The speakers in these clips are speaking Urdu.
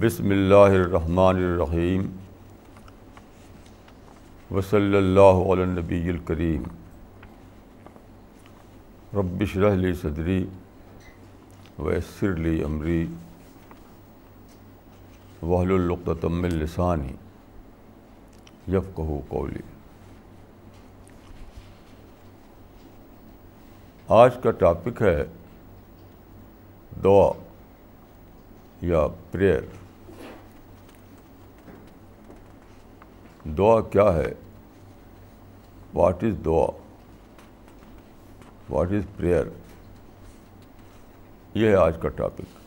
بسم اللہ الرحمن الرحیم وصلی اللہ علی النبی الکریم رب اشرح لی صدری ویسر لی امری وحل القتم لسانی یفقہ قولی آج کا ٹاپک ہے دعا یا پریئر دعا کیا ہے؟ واٹ از دعا؟ واٹ از پریئر یہ ہے آج کا ٹاپک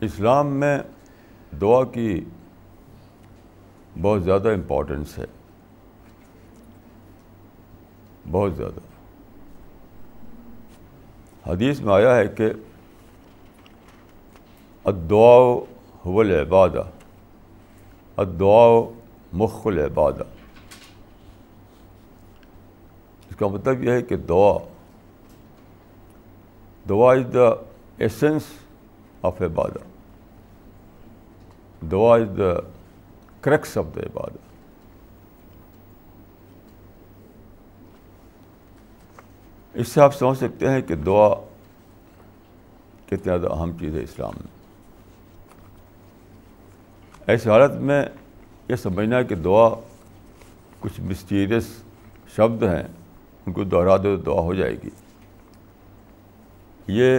اسلام میں دعا کی بہت زیادہ امپورٹنس ہے۔ بہت زیادہ۔ حدیث میں آیا ہے کہ ادعا هو العبادہ ادعا مخ العبادہ۔ اس کا مطلب یہ ہے کہ دعا دعا از دا ایسنس آف عبادہ۔ دعا is the crux of the Ubadah. اس سے آپ سمجھ سکتے ہیں کہ دعا کتنی زیادہ اہم چیز ہے اسلام میں۔ ایسی حالت میں یہ سمجھنا ہے کہ دعا کچھ مسٹیریس شبد ہیں، ان کو دوہرا دو تو دعا ہو جائے گی۔ یہ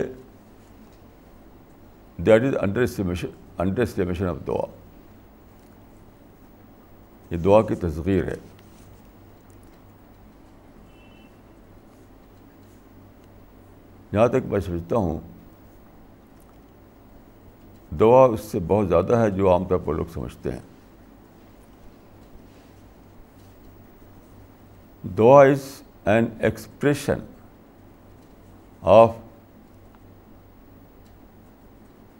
that is underestimation underestimation of دعا۔ یہ دعا کی تصغیر ہے۔ جہاں تک میں سمجھتا ہوں دعا اس سے بہت زیادہ ہے جو عام طور پر لوگ سمجھتے ہیں۔ دعا is an expression of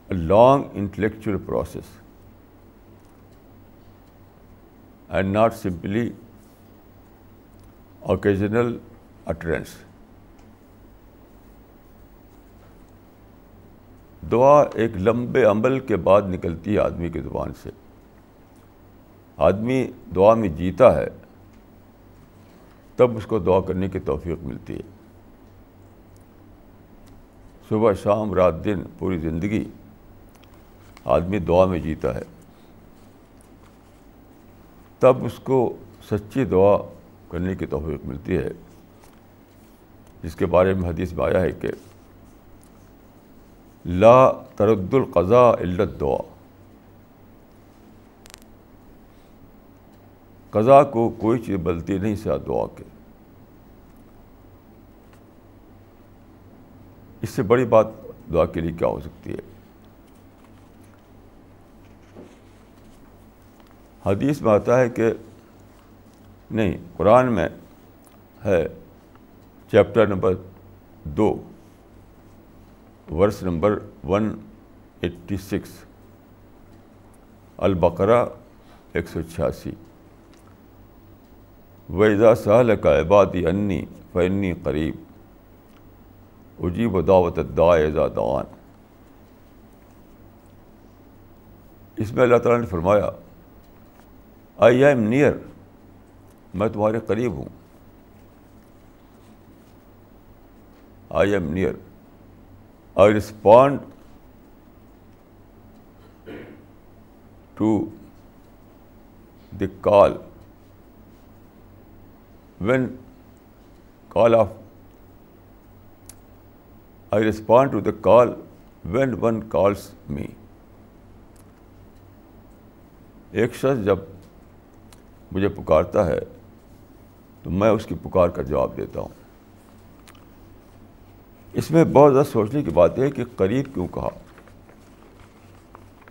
a long intellectual process and not simply occasional utterance دعا ایک لمبے عمل کے بعد نکلتی ہے آدمی کی زبان سے۔ آدمی دعا میں جیتا ہے، تب اس کو دعا کرنے کی توفیق ملتی ہے۔ صبح، شام، رات، دن، پوری زندگی آدمی دعا میں جیتا ہے۔ تب اس کو سچی دعا کرنے کی توفیق ملتی ہے۔ جس کے بارے میں حدیث میں آیا ہے کہ لا ترد القضاء علت دعا قضا کو کوئی چیز بلتی نہیں سا دعا کے. اس سے بڑی بات دعا کے لیے کیا ہو سکتی ہے؟ حدیث میں آتا ہے کہ نہیں، قرآن میں ہے، چیپٹر نمبر دو verse number one eighty six, البقرہ ایک سو چھیاسی۔ ویزا سہل کا عبادی انی فنی قریب اجیب و دعوت دعا دعان۔ اس میں اللہ تعالیٰ نے فرمایا آئی ایم نیئر میں تمہارے قریب ہوں۔ I am near I respond to the call when call of I respond to the call when one calls me ایک شخص جب مجھے پکارتا ہے تو میں اس کی پکار کا جواب دیتا ہوں۔ اس میں بہت زیادہ سوچنے کی بات ہے کہ قریب کیوں کہا؟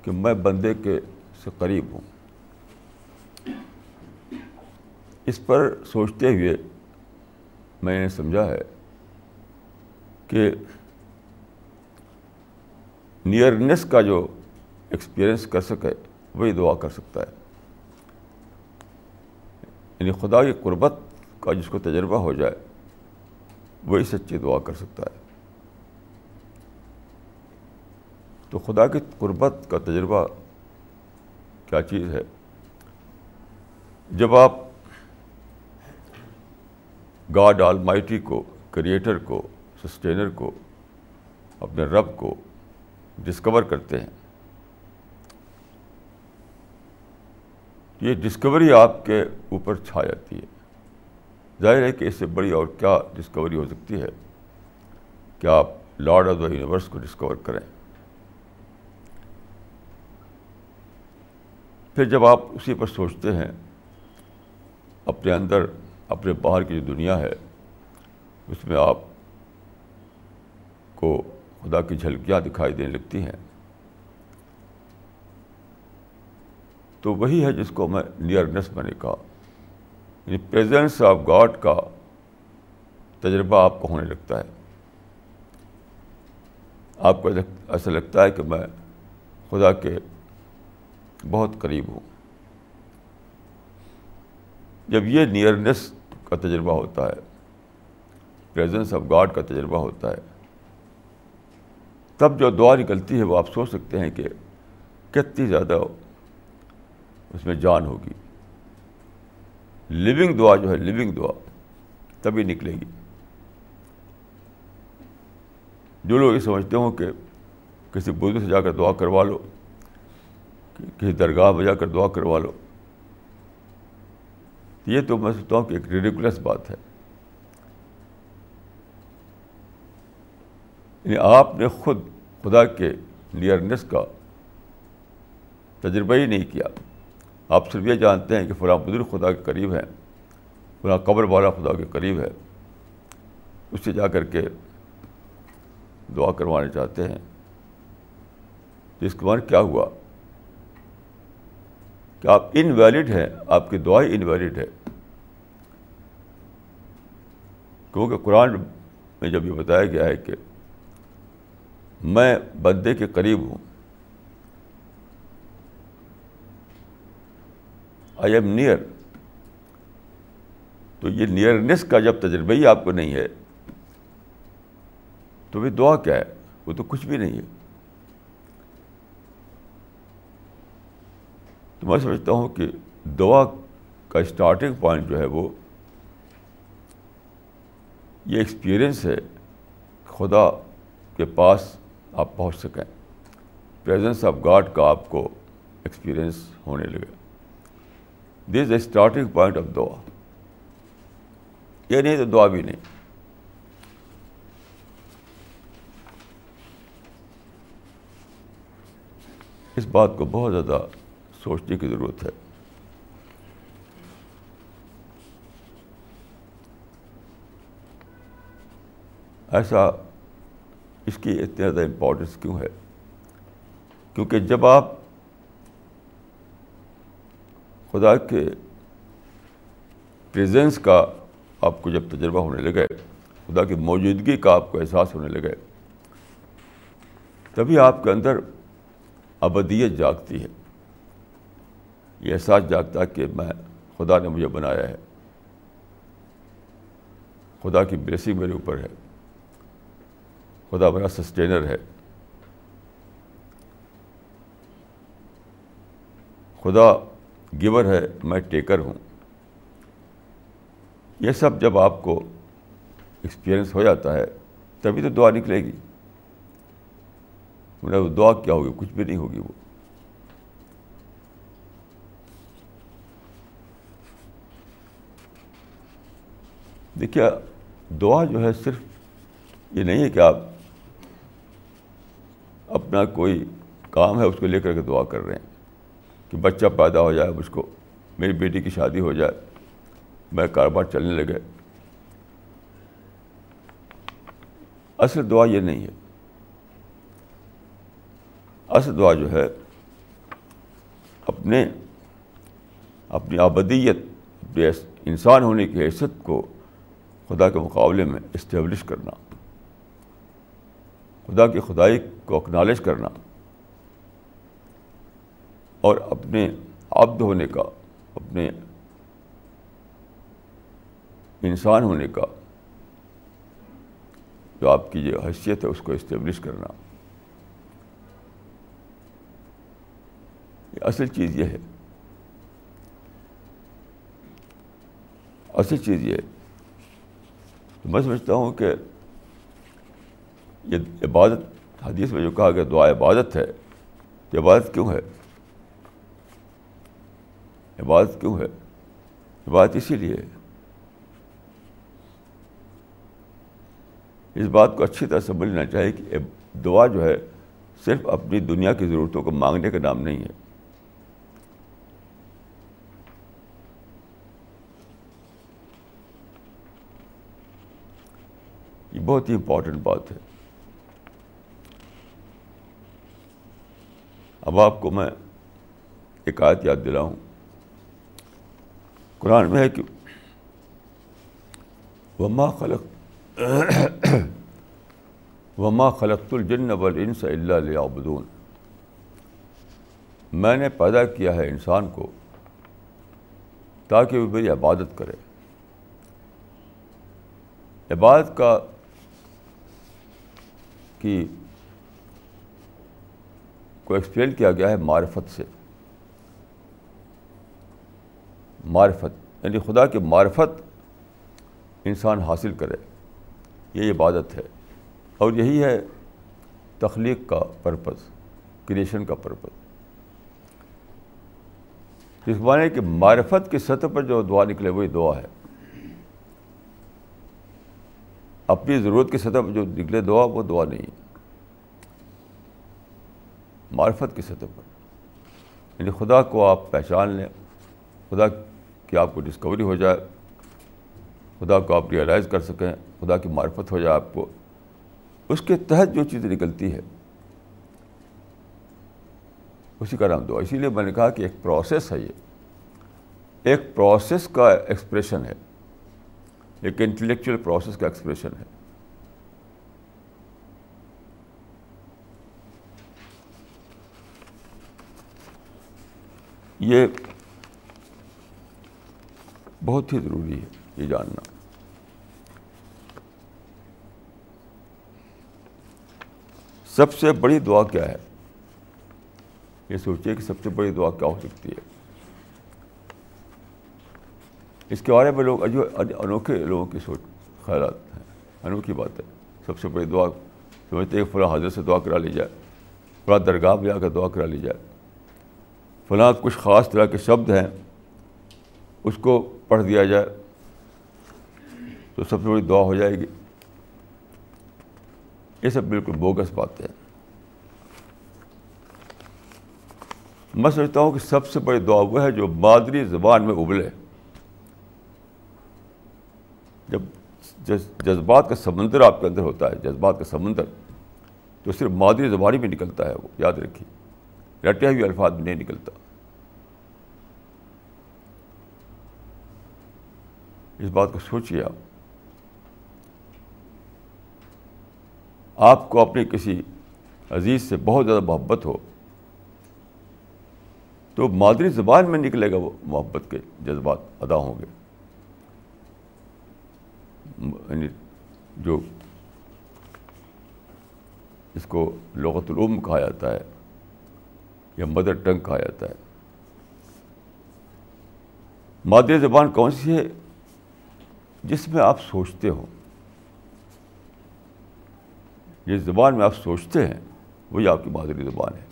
کہ میں بندے کے سے قریب ہوں۔ اس پر سوچتے ہوئے میں نے سمجھا ہے کہ نیئرنیس کا جو ایکسپیرئنس کر سکے، وہی دعا کر سکتا ہے۔ یعنی خدا کی قربت کا جس کو تجربہ ہو جائے، وہی سچی دعا کر سکتا ہے۔ تو خدا کی قربت کا تجربہ کیا چیز ہے؟ جب آپ گاڈ آل مائٹی کو، کریٹر کو، سسٹینر کو، اپنے رب کو ڈسکور کرتے ہیں، یہ ڈسکوری آپ کے اوپر چھا جاتی ہے۔ ظاہر ہے کہ اس سے بڑی اور کیا ڈسکوری ہو سکتی ہے؟ کہ آپ لارڈ آف دا یونیورس کو ڈسکور کریں؟ پھر جب آپ اسی پر سوچتے ہیں، اپنے اندر، اپنے باہر کی جو دنیا ہے، اس میں آپ کو خدا کی جھلکیاں دکھائی دینے لگتی ہیں، تو وہی ہے جس کو میں نیئرنیس میں نے کہا یعنی پریزنس آف گاڈ کا تجربہ آپ کو ہونے لگتا ہے۔ آپ کو ایسا لگتا ہے کہ میں خدا کے بہت قریب ہوں۔ جب یہ نیئرنیس کا تجربہ ہوتا ہے پریزنس آف گاڈ کا تجربہ ہوتا ہے، تب جو دعا نکلتی ہے، وہ آپ سوچ سکتے ہیں کہ کتنی زیادہ اس میں جان ہوگی۔ لیونگ دعا جو ہے لیونگ دعا تبھی نکلے گی۔ جو لوگ یہ سمجھتے ہوں کہ کسی بزرگ سے جا کر دعا کروا لو کسی درگاہ میں جا کر دعا کروا لو۔ یہ تو میں سمجھتا ہوں کہ ایک ریڈیکولس بات ہے۔ یعنی آپ نے خود خدا کے نیئرنیس کا تجربہ ہی نہیں کیا۔ آپ صرف یہ جانتے ہیں کہ فلاں بزرگ خدا کے قریب ہیں، فلاں قبر والا خدا کے قریب ہے۔ اس سے جا کر کے دعا کروانا چاہتے ہیں۔ جس کے بعد کیا ہوا؟ کہ آپ انویلڈ ہیں، آپ کی دعائیں انویلڈ ہے۔ کیونکہ قرآن میں جب یہ بتایا گیا ہے کہ میں بندے کے قریب ہوں۔ آئی ایم نیئر تو یہ نیئرنیس کا جب تجربہ ہی آپ کو نہیں ہے، تو وہ دعا کیا ہے؟ وہ تو کچھ بھی نہیں ہے۔ تو میں سمجھتا ہوں کہ دعا کا اسٹارٹنگ پوائنٹ جو ہے وہ یہ ایکسپیرئنس ہے خدا کے پاس آپ پہنچ سکیں۔ پریزنس آف گاڈ کا آپ کو ایکسپیرئنس ہونے لگے۔ This a starting point of دعا یہ نہیں تو دعا بھی نہیں۔ اس بات کو بہت زیادہ سوچنے کی ضرورت ہے۔ ایسا اس کی اتنی زیادہ امپورٹنس کیوں ہے؟ کیونکہ جب آپ خدا کے پریزنس کا آپ کو جب تجربہ ہونے لگے، خدا کی موجودگی کا آپ کو احساس ہونے لگے، تبھی آپ کے اندر ابدیت جاگتی ہے۔ یہ احساس جاگتا کہ میں خدا نے مجھے بنایا ہے۔ خدا کی بلیسنگ میرے اوپر ہے۔ خدا میرا سسٹینر ہے۔ خدا گیور ہے، میں ٹیکر ہوں۔ یہ سب جب آپ کو ایکسپیرئنس ہو جاتا ہے، تبھی تو دعا نکلے گی۔ وہ دعا کیا ہوگی؟ کچھ بھی نہیں ہوگی وہ۔ دیکھیے، دعا جو ہے صرف یہ نہیں ہے کہ آپ اپنا کوئی کام ہے، اس کو لے کر کے دعا کر رہے ہیں کہ بچہ پیدا ہو جائے مجھ کو میری بیٹی کی شادی ہو جائے، میں کاروبار چلنے لگے۔ اصل دعا یہ نہیں ہے۔ اصل دعا جو ہے، اپنے، اپنی آبدیت اپنے انسان ہونے کی حیثیت کو خدا کے مقابلے میں اسٹیبلش کرنا، خدا کی خدائی کو اکنالج کرنا اور اپنے عبد ہونے کا، اپنے انسان ہونے کا جو آپ کی جو حیثیت ہے، اس کو اسٹیبلش کرنا۔ اصل چیز یہ ہے۔ اصل چیز یہ میں سمجھتا ہوں کہ یہ عبادت، حدیث میں جو کہا کہ دعا عبادت ہے، یہ عبادت کیوں ہے؟ عبادت کیوں ہے؟ عبادت اسی لیے اس بات کو اچھی طرح سمجھنا چاہیے کہ دعا جو ہے صرف اپنی دنیا کی ضرورتوں کو مانگنے کا نام نہیں ہے۔ یہ بہت ہی امپورٹنٹ بات ہے۔ اب آپ کو میں ایک آیت یاد دلاؤں۔ قرآن میں ہے کہ وما خلق، وما خلقت الجن والانس الا ليعبدون۔ میں نے پیدا کیا ہے انسان کو تاکہ وہ میری عبادت کرے۔ عبادت کا کی کو ایکسپلین کیا گیا ہے معرفت سے۔ معرفت یعنی خدا کی معرفت انسان حاصل کرے۔ یہ عبادت ہے۔ اور یہی ہے تخلیق کا پرپز کریشن کا پرپز جس معنی کہ معرفت کی سطح پر جو دعا نکلے، وہی دعا ہے۔ اپنی ضرورت کی سطح پر جو نکلے دعا، وہ دعا نہیں ہے۔ معرفت کی سطح پر۔ یعنی خدا کو آپ پہچان لیں، خدا کی آپ کو ڈسکوری ہو جائے، خدا کو آپ ریئلائز کر سکیں، خدا کی معرفت ہو جائے آپ کو۔ اس کے تحت جو چیز نکلتی ہے اسی کا نام دعا۔ اسی لیے میں نے کہا کہ ایک پروسیس ہے یہ۔ ایک پروسیس کا ایکسپریشن ہے۔ ایک انٹلیکچوئل پروسیس کا ایکسپریشن ہے۔ یہ بہت ہی ضروری ہے یہ جاننا۔ سب سے بڑی دعا کیا ہے؟ یہ سوچیے کہ سب سے بڑی دعا کیا ہو سکتی ہے؟ اس کے بارے میں لوگ انوکھے لوگوں کی سوچ، خیالات ہیں۔ انوکھی بات ہے۔ سب سے بڑی دعا، سمجھتے ہیں کہ فلاں حضرت سے دعا کرا لی جائے۔ فلاں درگاہ میں آ کر دعا کرا لی جائے۔ فلاں کچھ خاص طرح کے شبد ہیں، اس کو پڑھ دیا جائے تو سب سے بڑی دعا ہو جائے گی۔ یہ سب بالکل بوگس باتیں ہیں۔ میں سمجھتا ہوں کہ سب سے بڑی دعا وہ ہے جو مادری زبان میں ابلے۔ جب جذبات کا سمندر آپ کے اندر ہوتا ہے، جذبات کا سمندر، تو صرف مادری زبانی میں نکلتا ہے وہ، یاد رکھیے۔ رٹے ہوئے الفاظ میں نہیں نکلتا۔ اس بات کو سوچیے آپ۔ آپ کو اپنے کسی عزیز سے بہت زیادہ محبت ہو، تو مادری زبان میں نکلے گا وہ محبت کے جذبات ادا ہوں گے۔ یعنی جو اس کو لغت العم کہا جاتا ہے یا مدر ٹنگ کہا جاتا ہے۔ مادری زبان کون سی ہے جس میں آپ سوچتے ہو؟ جس زبان میں آپ سوچتے ہیں، وہی آپ کی مادری زبان ہے۔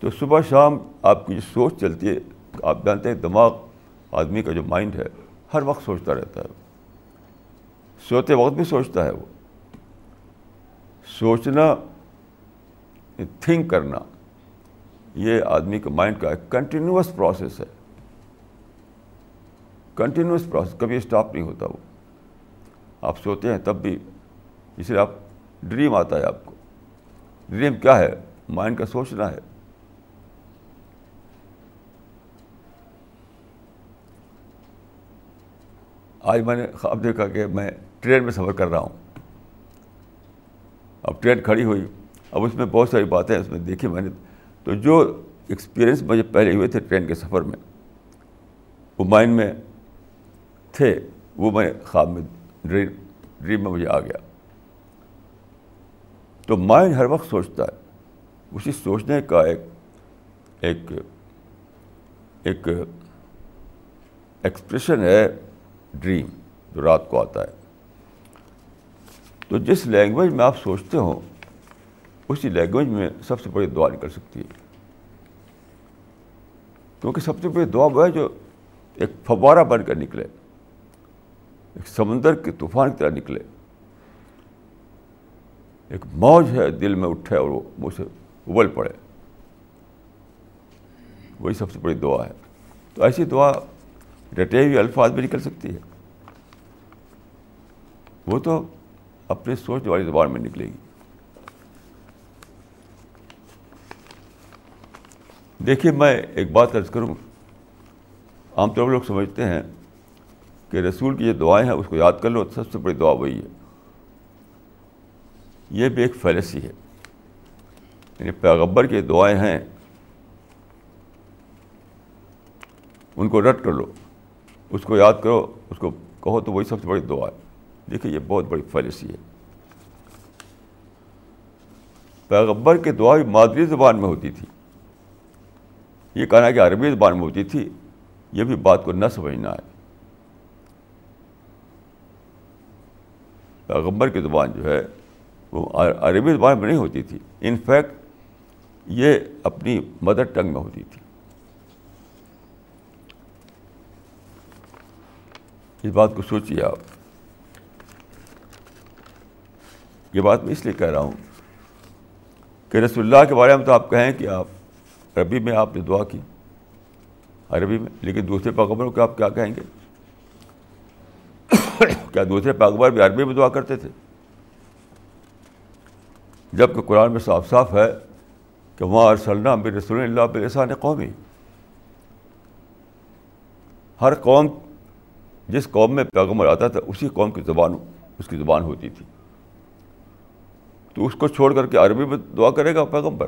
تو صبح شام آپ کی جو سوچ چلتی ہے، آپ جانتے ہیں دماغ آدمی کا جو مائنڈ ہے، ہر وقت سوچتا رہتا ہے۔ سوتے وقت بھی سوچتا ہے وہ۔ سوچنا تھنک کرنا، یہ آدمی کے مائنڈ کا ایک کنٹینیوس پروسیس ہے۔ کنٹینیوس پروسیس کبھی اسٹاپ نہیں ہوتا وہ۔ آپ سوتے ہیں تب بھی اس لیے آپ ڈریم آتا ہے آپ کو۔ ڈریم کیا ہے؟ مائنڈ کا سوچنا ہے۔ آج میں نے خواب دیکھا کہ میں ٹرین میں سفر کر رہا ہوں۔ اب ٹرین کھڑی ہوئی، اب اس میں بہت ساری باتیں اس میں دیکھی میں نے۔ تو جو ایکسپیرئنس مجھے پہلے ہوئے تھے ٹرین کے سفر میں، وہ مائنڈ میں تھے، وہ میں خواب میں، ڈریم ڈریم میں مجھے آ گیا۔ تو مائنڈ ہر وقت سوچتا ہے۔ اسی سوچنے کا ایک ایک ایک ایکسپریشن ہے۔ ڈریم جو رات کو آتا ہے۔ تو جس لینگویج میں آپ سوچتے ہوں، اسی لینگویج میں سب سے بڑی دعا نکل سکتی ہے۔ کیونکہ سب سے بڑی دعا وہ ہے جو ایک فوارہ بن کر نکلے، ایک سمندر کے طوفان کی طرح نکلے۔ ایک موج ہے، دل میں اٹھے اور وہ منہ سے ابل پڑے۔ وہی سب سے بڑی دعا ہے۔ تو ایسی دعا رٹے ہوئے الفاظ میں نکل سکتی ہے۔ وہ تو اپنے سوچنے والی زبان میں نکلے گی۔ دیکھیے، میں ایک بات عرض کروں۔ عام طور پر لوگ سمجھتے ہیں کہ رسول کی جو دعائیں ہیں، اس کو یاد کر لو، سب سے بڑی دعا وہی ہے۔ یہ بھی ایک فیلسی ہے۔ یعنی پیغبر کی دعائیں ہیں، ان کو رٹ کر لو۔ اس کو یاد کرو، اس کو کہو تو وہی سب سے بڑی دعا ہے۔ دیکھیے، یہ بہت بڑی فیلسی ہے۔ پیغبر کی دعا بھی مادری زبان میں ہوتی تھی۔ یہ کہنا کہ عربی زبان میں ہوتی تھی، یہ بھی بات کو نہ سمجھنا ہے۔ پیغمبر کی زبان جو ہے، وہ عربی زبان میں نہیں ہوتی تھی۔ انفیکٹ یہ اپنی مدر ٹنگ میں ہوتی تھی۔ اس بات کو سوچیے آپ۔ یہ بات میں اس لیے کہہ رہا ہوں کہ رسول اللہ کے بارے میں تو آپ کہیں کہ آپ عربی میں آپ نے دعا کی۔ عربی میں، لیکن دوسرے پیغمبروں کو آپ کیا کہیں گے؟ کیا دوسرے پیغمبر بھی عربی میں دعا کرتے تھے؟ جبکہ قرآن میں صاف صاف ہے کہ وہاں ارسلنا بھی رسول اللہ بلسان قومی ہر قوم جس قوم میں پیغمبر آتا تھا، اسی قوم کی زبان، اس کی زبان ہوتی تھی۔ تو اس کو چھوڑ کر کے عربی میں دعا کرے گا پیغمبر۔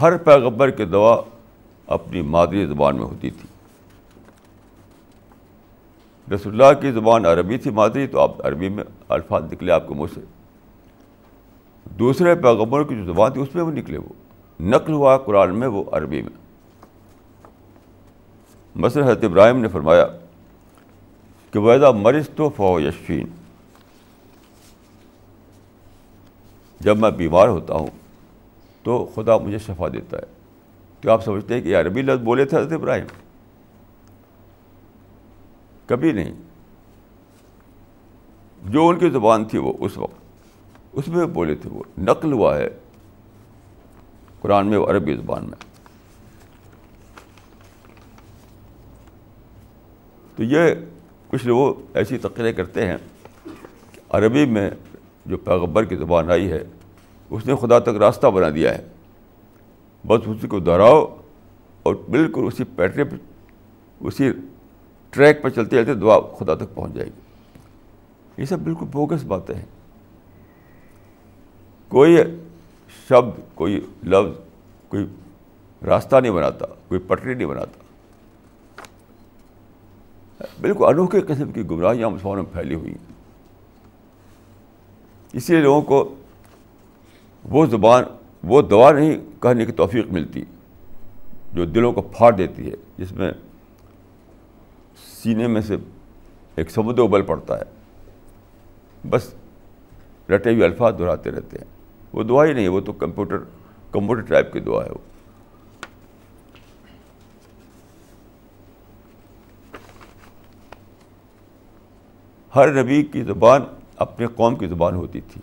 ہر پیغبر کی دعا اپنی مادری زبان میں ہوتی تھی۔ رسول اللہ کی زبان عربی تھی، مادری، تو آپ عربی میں الفاظ نکلے آپ کے منہ سے۔ دوسرے پیغبروں کی جو زبان تھی، اس میں وہ نکلے وہ۔ نقل ہوا قرآن میں وہ عربی میں۔ مصر حضرت ابراہیم نے فرمایا کہ ویدا مرض تو فو یشفین جب میں بیمار ہوتا ہوں تو خدا مجھے شفا دیتا ہے۔ تو آپ سمجھتے ہیں کہ یہ عربی لفظ بولے تھے حضرت ابراہیم؟ کبھی نہیں۔ جو ان کی زبان تھی وہ اس وقت، اس میں بولے تھے وہ، نقل ہوا ہے قرآن میں عربی زبان میں۔ تو یہ کچھ لوگ ایسی تقریر کرتے ہیں کہ عربی میں جو پیغبر کی زبان آئی ہے، اس نے خدا تک راستہ بنا دیا ہے۔ بس اسی کو دہراؤ اور بالکل اسی پیٹرے پہ اسی ٹریک پہ چلتے چلتے دعا خدا تک پہنچ جائے گی۔ یہ سب بالکل بوگس باتیں ہیں۔ کوئی شبد، کوئی لفظ، کوئی راستہ نہیں بناتا، کوئی پٹری نہیں بناتا۔ بالکل انوکھے قسم کی گمراہیاں مسلمانوں میں پھیلی ہوئی ہیں۔ اسی لیے لوگوں کو وہ زبان، وہ دعا نہیں کہنے کی توفیق ملتی، جو دلوں کو پھاڑ دیتی ہے، جس میں سینے میں سے ایک سمندر ابل پڑتا ہے۔ بس رٹے ہوئے الفاظ دہراتے رہتے ہیں۔ وہ دعا ہی نہیں وہ تو کمپیوٹر کمپیوٹر ٹائپ کی دعا ہے وہ۔ ہر نبی کی زبان اپنے قوم کی زبان ہوتی تھی۔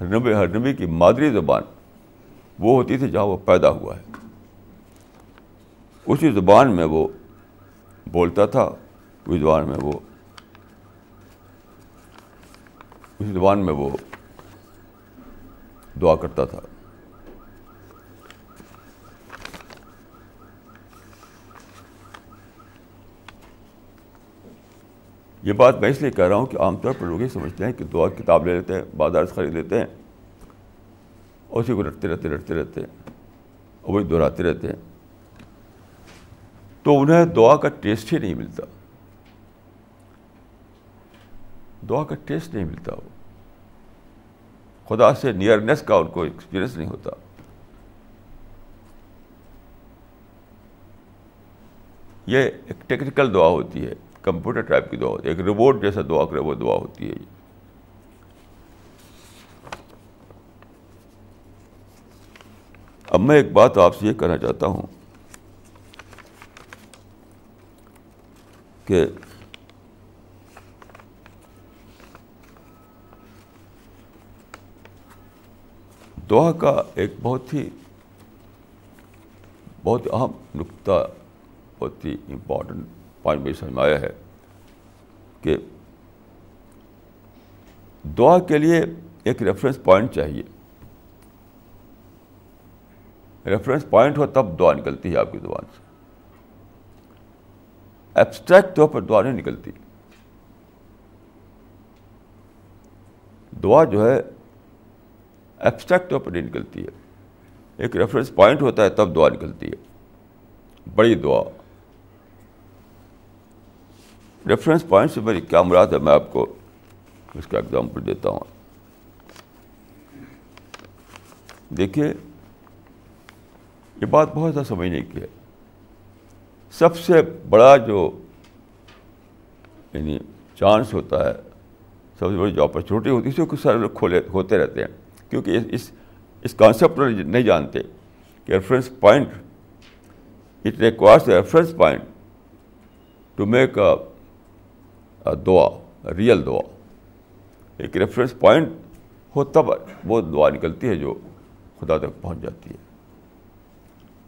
ہر نبی ہر نبی کی مادری زبان وہ ہوتی تھی جہاں وہ پیدا ہوا ہے۔ اسی زبان میں وہ بولتا تھا، اسی زبان میں وہ، اسی زبان میں وہ دعا کرتا تھا۔ یہ بات میں اس لیے کہہ رہا ہوں کہ عام طور پر لوگ یہ سمجھتے ہیں کہ دعا کتاب لے لیتے ہیں بازار سے خرید لیتے ہیں، اور اسی کو رٹتے رہتے رٹتے رہتے ہیں اور وہی دہراتے رہتے ہیں۔ تو انہیں دعا کا ٹیسٹ ہی نہیں ملتا۔ دعا کا ٹیسٹ نہیں ملتا۔ وہ خدا سے نیئرنیس کا ان کو ایکسپیرئنس نہیں ہوتا۔ یہ ایک ٹیکنیکل دعا ہوتی ہے۔ کمپیوٹر ٹائپ کی دعا ہوتی ہے، ایک ریبورٹ جیسا دعا کرے، وہ دعا ہوتی ہے جی۔ اب میں ایک بات آپ سے یہ کہنا چاہتا ہوں کہ دعا کا ایک بہت ہی، بہت اہم نقطہ، بہت ہی امپورٹنٹ پوائنٹ میں سمجھ میں آیا ہے کہ دعا کے لیے ایک ریفرنس پوائنٹ چاہیے۔ ریفرنس پوائنٹ ہو تب دعا نکلتی ہے آپ کی زبان سے۔ ایبسٹریکٹ طور پر دعا نہیں نکلتی۔ دعا جو ہے ایبسٹریکٹ طور پر نہیں نکلتی ہے۔ ایک ریفرنس پوائنٹ ہوتا ہے تب دعا نکلتی ہے۔ بڑی دعا۔ ریفرنس پوائنٹ سے میری کیا مراد ہے میں آپ کو اس کا ایگزامپل دیتا ہوں۔ دیکھیے، یہ بات بہت زیادہ سمجھنے کی ہے۔ سب سے بڑا جو یعنی چانس ہوتا ہے، سب سے بڑی جو اپرچونیٹی ہوتی ہے، اس کو سارے لوگ کھولے ہوتے رہتے ہیں۔ کیونکہ اس اس کانسیپٹ نہیں جانتے کہ reference point it requires reference point to make a دعا ریئل دعا۔ ایک ریفرنس پوائنٹ ہو تب وہ دعا نکلتی ہے جو خدا تک پہنچ جاتی ہے۔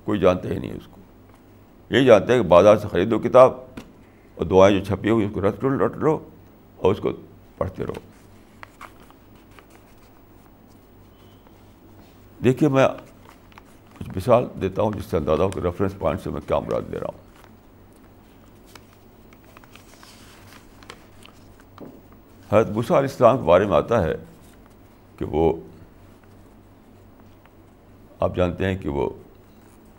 کوئی جانتا ہی نہیں اس کو۔ یہی جانتے ہیں کہ بازار سے خریدو کتاب اور دعائیں جو چھپی ہوئی اس کو رٹ لو رٹ لو اور اس کو پڑھتے رہو۔ دیکھیے میں کچھ مثال دیتا ہوں جس سے اندازہ ہو کہ ریفرنس پوائنٹ سے میں کیا مراد دے رہا ہوں۔ حضرت بسا علیہ السلام کے بارے میں آتا ہے کہ وہ آپ جانتے ہیں کہ وہ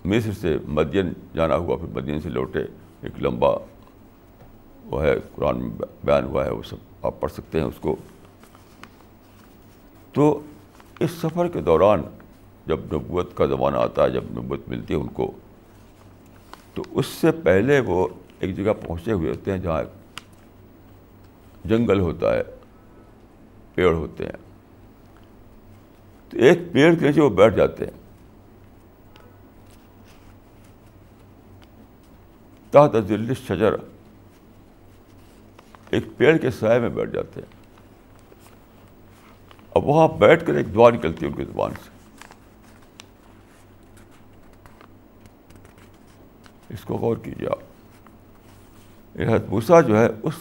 مصر سے مدین جانا ہوا، پھر مدین سے لوٹے، ایک لمبا وہ ہے، قرآن میں بیان ہوا ہے، وہ سب آپ پڑھ سکتے ہیں اس کو۔ تو اس سفر کے دوران جب نبوت کا زمانہ آتا ہے، جب نبوت ملتی ہے ان کو، تو اس سے پہلے وہ ایک جگہ پہنچے ہوئے ہوتے ہیں جہاں جنگل ہوتا ہے، پیڑ ہوتے ہیں۔ تو ایک پیڑ کے نیچے وہ بیٹھ جاتے ہیں۔ تحت ذل شجر ایک پیڑ کے سائے میں بیٹھ جاتے ہیں۔ اب وہاں بیٹھ کر ایک دعا نکلتی ہے ان کی زبان سے۔ اس کو غور کیجیے آپ۔ بھوسا جو ہے، اس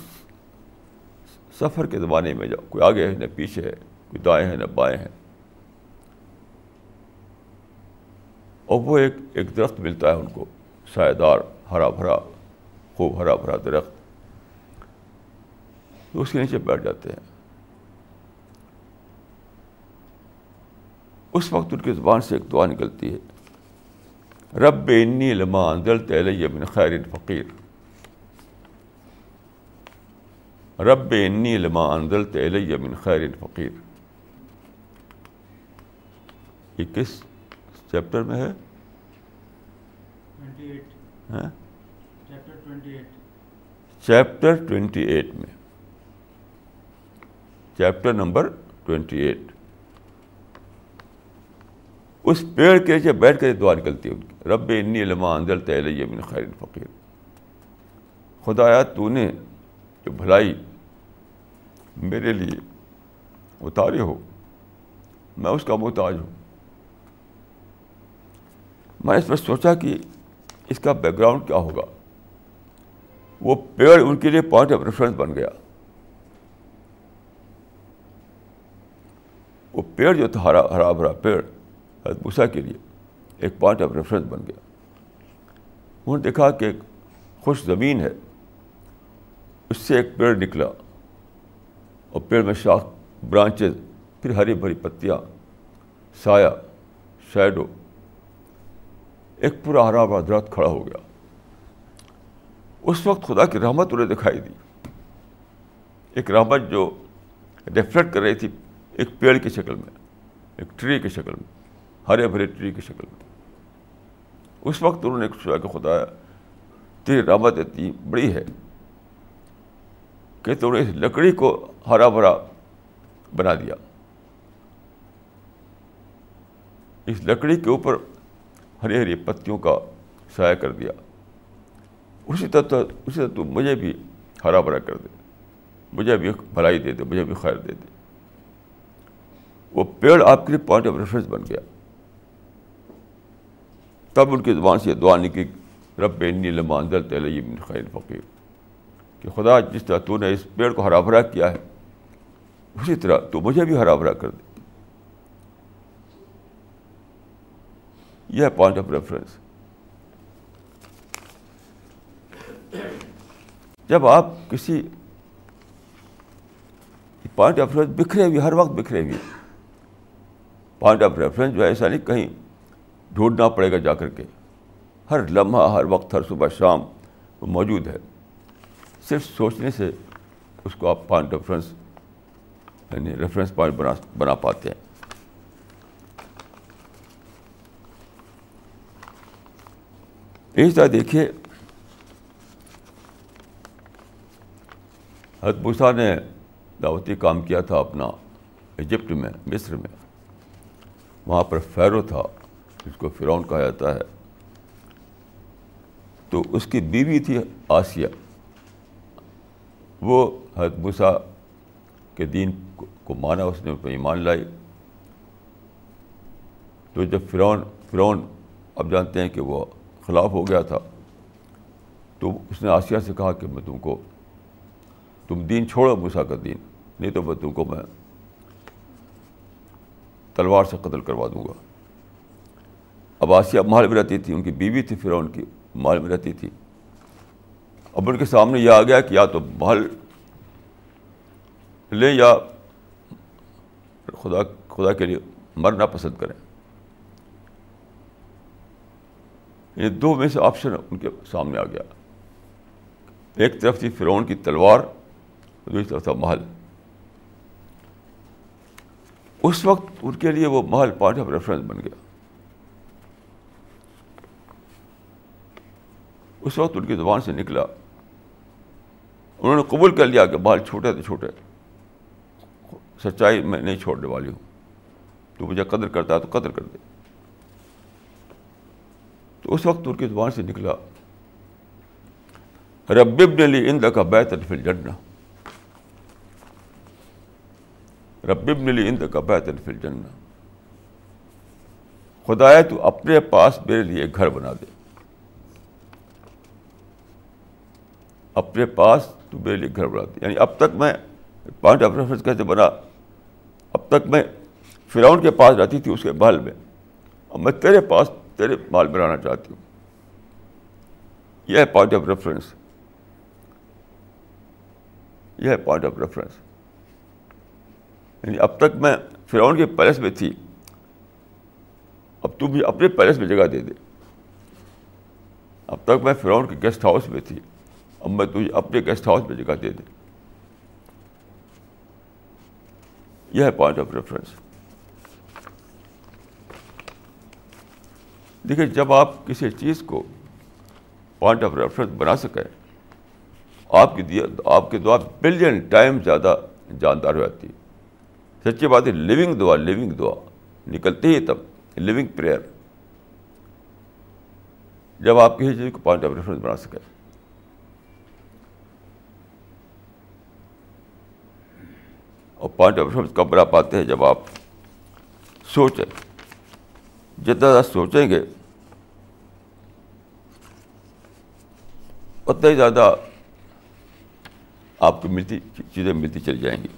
سفر کے زمانے میں جاؤ، کوئی آگے ہے، نہ پیچھے ہے، کوئی دائیں ہیں، نہ بائیں ہیں۔ اور وہ ایک ایک درخت ملتا ہے ان کو سائے دار ہرا بھرا، خوب ہرا بھرا درخت۔ تو اس کے نیچے بیٹھ جاتے ہیں۔ اس وقت ان کی زبان سے ایک دعا نکلتی ہے۔ رب انی لما انزلت علیہ من خیر فقیر رب انی لما انزلت علیہ من خیر فقیر۔ یہ کس چیپٹر میں ہے؟ چیپٹر ٹوینٹی ایٹ میں۔ چیپٹر نمبر ٹوینٹی ایٹ اس پیڑ کے نیچے بیٹھ کر دعا نکلتی ہے ان کی۔ رب انی علما انزل علیہ من خیر فقیر۔ خدایا تو نے جو بھلائی میرے لیے اتارے ہو، میں اس کا محتاج ہوں۔ میں اس پر سوچا کہ اس کا بیک گراؤنڈ کیا ہوگا۔ وہ پیڑ ان کے لیے پوائنٹ آف ریفرنس بن گیا۔ وہ پیڑ جو تھا، ہرا ہرا بھرا پیڑ بھوسا کے لیے ایک پوائنٹ آف ریفرنس بن گیا۔ انہوں نے دیکھا کہ ایک خوش زمین ہے۔ اس سے ایک پیڑ نکلا۔ اور پیڑ میں شاخ، برانچز، پھر ہری بھری پتیاں، سایہ، شیڈو۔ ایک پورا ہرا بھرا درخت کھڑا ہو گیا۔ اس وقت خدا کی رحمت انہیں دکھائی دی۔ ایک رحمت جو ریفلیکٹ کر رہی تھی ایک پیڑ کی شکل میں، ایک ٹری کی شکل میں، ہرے بھرے ٹری کی شکل میں۔ اس وقت انہوں نے سوچا کہ خدا تیری رحمت اتنی بڑی ہے کہ تو نے اس لکڑی کو ہرا بھرا بنا دیا۔ اس لکڑی کے اوپر ہری ہری پتیوں کا سایہ کر دیا۔ اسی طرح اسی طرح تو مجھے بھی ہرا بھرا کر دے۔ مجھے بھی بھلائی دے دے، مجھے بھی خیر دے دے۔ وہ پیڑ آپ کے لیے پوائنٹ آف ریفرنس بن گیا۔ تب ان کی زبان سے دعا نکلی، رب لمانزل تلیم خیر فقیر۔ کہ خدا جس طرح تو نے اس پیڑ کو ہرا بھرا کیا ہے، اسی طرح تو مجھے بھی ہرا بھرا کر دے۔ یہ ہے پوائنٹ آف ریفرنس جب آپ کسی پوائنٹ آف ریفرنس بکھرے ہوئے، ہر وقت بکھرے ہوئے پوائنٹ آف ریفرنس جو ہے، ایسا نہیں کہیں ڈھونڈنا پڑے گا جا کر کے۔ ہر لمحہ، ہر وقت، ہر صبح، شام وہ موجود ہے۔ صرف سوچنے سے اس کو آپ پوائنٹ ریفرنس یعنی ریفرنس پوائنٹ بنا بنا پاتے ہیں۔ اس طرح دیکھیے حدبوسا نے دعوتی کام کیا تھا اپنا ایجپٹ میں، مصر میں۔ وہاں پر فیرو تھا، جس کو فرعون کہا جاتا ہے۔ تو اس کی بیوی تھی آسیہ۔ وہ حدبوسا کے دین کو مانا، اس نے ایمان لائی۔ تو جب فرعون فرعون اب جانتے ہیں کہ وہ خلاف ہو گیا تھا، تو اس نے آسیہ سے کہا کہ میں تم کو تم دین چھوڑو موسا کا دین، نہیں تو میں تم کو میں تلوار سے قتل کروا دوں گا۔ اب آسیہ محل میں رہتی تھی، ان کی بیوی تھی پھر ان کی محل میں رہتی تھی۔ اب ان کے سامنے یہ آ گیا کہ یا تو محل لیں یا خدا خدا کے لیے مرنا پسند کریں۔ یہ دو میں سے آپشن ان کے سامنے آ گیا۔ ایک طرف تھی فرعون کی تلوار، دوسری طرف تھا محل۔ اس وقت ان کے لیے وہ محل پوائنٹ آف ریفرنس بن گیا۔ اس وقت ان کی زبان سے نکلا۔ انہوں نے قبول کر لیا کہ محل چھوٹے تھے چھوٹے سچائی میں نہیں چھوڑنے والی ہوں۔ تو مجھے قدر کرتا ہے تو قدر کر دے۔ تو اس وقت ان کی زبان سے نکلا۔ رب ابن لی اند کا بیت فی الجنہ۔ رب ابن لی اند کا بیت فی الجنہ۔ خدایا، تو اپنے پاس میرے لیے گھر بنا دے۔ اپنے پاس تو میرے لیے گھر بنا یعنی اب تک میں پوائنٹ آف ریفرنس کیسے بنا؟ اب تک میں فراؤن کے پاس رہتی تھی، اس کے محل میں۔ اب میں تیرے پاس تیرے مال میں رہنا چاہتی ہوں۔ یہ ہے پوائنٹ آف ریفرنس یہ ہے پوائنٹ آف ریفرنس یعنی اب تک میں فرعون کے پیلس میں تھی۔ اب تو بھی اپنے پیلس میں جگہ دے دے۔ اب تک میں فرعون کے گیسٹ ہاؤس میں تھی۔ اب میں تجھے اپنے گیسٹ ہاؤس میں جگہ دے دے۔ یہ ہے پوائنٹ آف ریفرنس دیکھیے جب آپ کسی چیز کو پوائنٹ آف ریفرنس بنا سکیں، آپ کی آپ کی دعا بلین ٹائم زیادہ جاندار ہو جاتی۔ ہے سچی بات ہے لیونگ دعا لیونگ دعا۔ نکلتے ہی تب لیونگ پریئر جب آپ کسی چیز کو پوائنٹ آف ریفرنس بنا سکیں۔ اور پوائنٹ آف ریفرنس کب بنا پاتے ہیں جب آپ سوچیں۔ جتنا زیادہ سوچیں گے، اتنا ہی زیادہ آپ کو ملتی، چیزیں ملتی چلی جائیں گی۔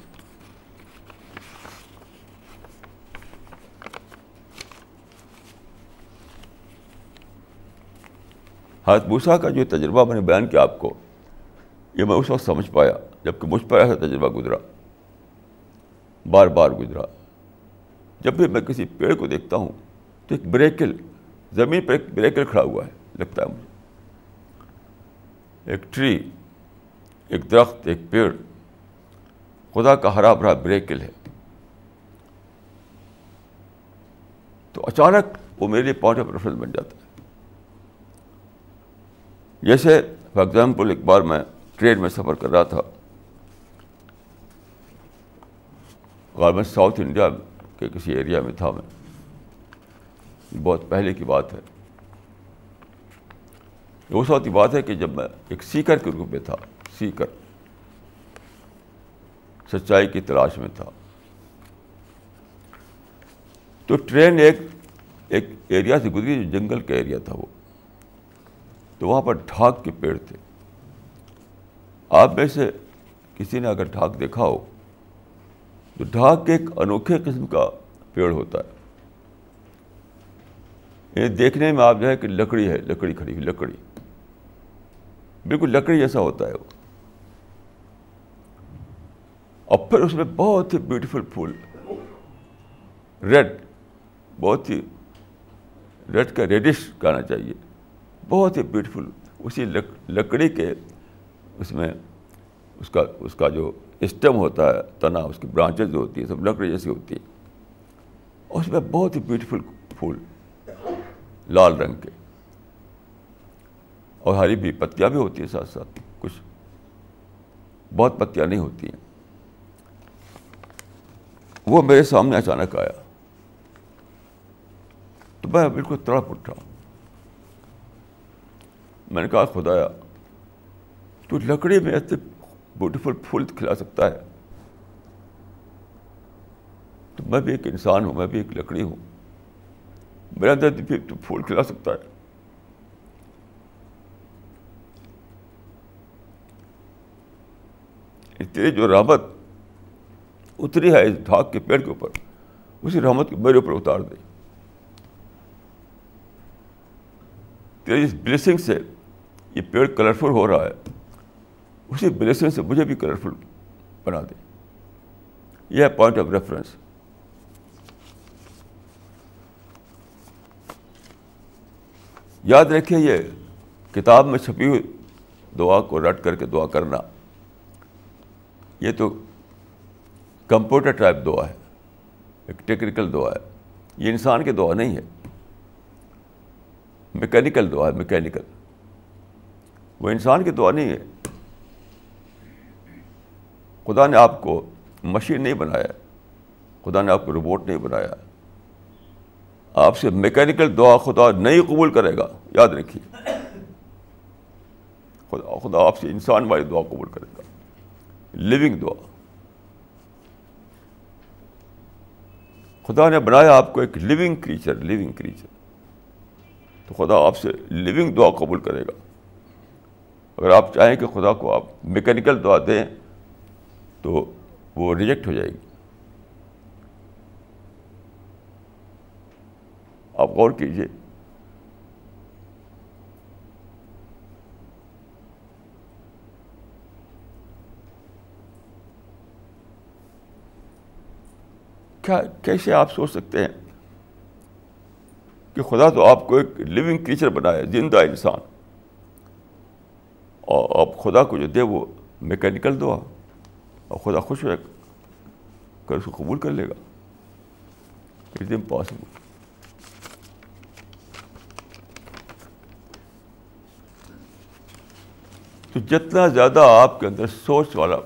ہاتھ بھوسا کا جو تجربہ میں نے بیان کیا آپ کو، یہ میں اس وقت سمجھ پایا جبکہ مجھ پر ایسا تجربہ گزرا۔ بار بار گزرا۔ جب بھی میں کسی پیڑ کو دیکھتا ہوں تو ایک بریکل، زمین پر ایک بریکل کھڑا ہوا ہے، لگتا ہے مجھے۔ ایک ٹری، ایک درخت، ایک پیڑ۔ خدا کا ہرا بھرا بریکل ہے۔ تو اچانک وہ میرے لیے پوائنٹ آف ریفرنس بن جاتا ہے۔ جیسے، فار ایگزامپل، ایک بار میں ٹرین میں سفر کر رہا تھا۔ غالباً ساؤتھ انڈیا کے کسی ایریا میں تھا میں۔ بہت پہلے کی بات ہے۔ اس وقت کی بات ہے کہ جب میں ایک سیکر کے روپ میں تھا، سیکر۔ سچائی کی تلاش میں تھا۔ تو ٹرین ایک ایک ایریا سے گزری جو جنگل کا ایریا تھا وہ۔ تو وہاں پر ڈھاک کے پیڑ تھے۔ آپ میں سے کسی نے اگر ڈھاک دیکھا ہو تو ڈھاک ایک انوکھے قسم کا پیڑ ہوتا ہے۔ یہ دیکھنے میں آپ جو ہے کہ لکڑی ہے، لکڑی کھڑی ہوئی، لکڑی۔ بالکل لکڑی جیسا ہوتا ہے وہ۔ اور پھر اس میں بہت ہی بیوٹیفل پھول۔ ریڈ، بہت ہی ریڈ کا ریڈش کہنا چاہیے۔ بہت ہی بیوٹیفل اسی لکڑی کے اس میں اس کا اس کا جو اسٹم ہوتا ہے تنا اس کی برانچز جو ہوتی ہے سب لکڑی جیسی ہوتی ہے اس میں بہت ہی بیوٹیفل پھول، لال رنگ کے۔ اور ہری بھی، پتیاں بھی ہوتی ہیں ساتھ ساتھ، کچھ بہت پتیاں نہیں ہوتی ہیں۔ وہ میرے سامنے اچانک آیا۔ تو میں بالکل تڑپ اٹھا۔ میں نے کہا، خدایا، تو لکڑی میں ایسے بیوٹیفل پھول کھلا سکتا ہے تو میں بھی ایک انسان ہوں میں بھی ایک لکڑی ہوں میرا اندر بھی تو پھول کھلا سکتا ہے تیری جو رحمت اتری ہے اس ڈھاک کے پیڑ کے اوپر اسی رحمت کو میرے اوپر اتار دے تیری اس بلیسنگ سے یہ پیڑ کلرفل ہو رہا ہے اسی بلیسنگ سے مجھے بھی کلرفل بنا دے۔ یہ ہے پوائنٹ آف ریفرنس یاد رکھیے یہ کتاب میں چھپی ہوئی دعا کو رٹ کر کے دعا کرنا۔ یہ تو کمپیوٹر ٹائپ دعا ہے، ایک ٹیکنیکل دعا ہے۔ یہ انسان کی دعا نہیں ہے۔ میکینیکل دعا ہے میکینیکل وہ انسان کی دعا نہیں ہے۔ خدا نے آپ کو مشین نہیں بنایا، خدا نے آپ کو روبوٹ نہیں بنایا۔ آپ سے میکینیکل دعا خدا نہیں قبول کرے گا، یاد رکھیے۔ خدا خدا آپ سے انسان والی دعا قبول کرے گا۔ لیونگ دعا۔ خدا نے بنایا آپ کو ایک لیونگ کریچر لیونگ کریچر تو خدا آپ سے لیونگ دعا قبول کرے گا۔ اگر آپ چاہیں کہ خدا کو آپ میکینیکل دعا دیں تو وہ ریجیکٹ ہو جائے گی۔ آپ غور کیجیے کیا کیسے آپ سوچ سکتے ہیں کہ خدا تو آپ کو ایک لیونگ کریچر بنایا زندہ انسان۔ اور آپ خدا کو جو دے وہ میکینیکل دعا اور خدا خوش ہوئے کر اس کو قبول کر لے گا۔ اٹس امپاسبل تو جتنا زیادہ آپ کے اندر سوچ والا،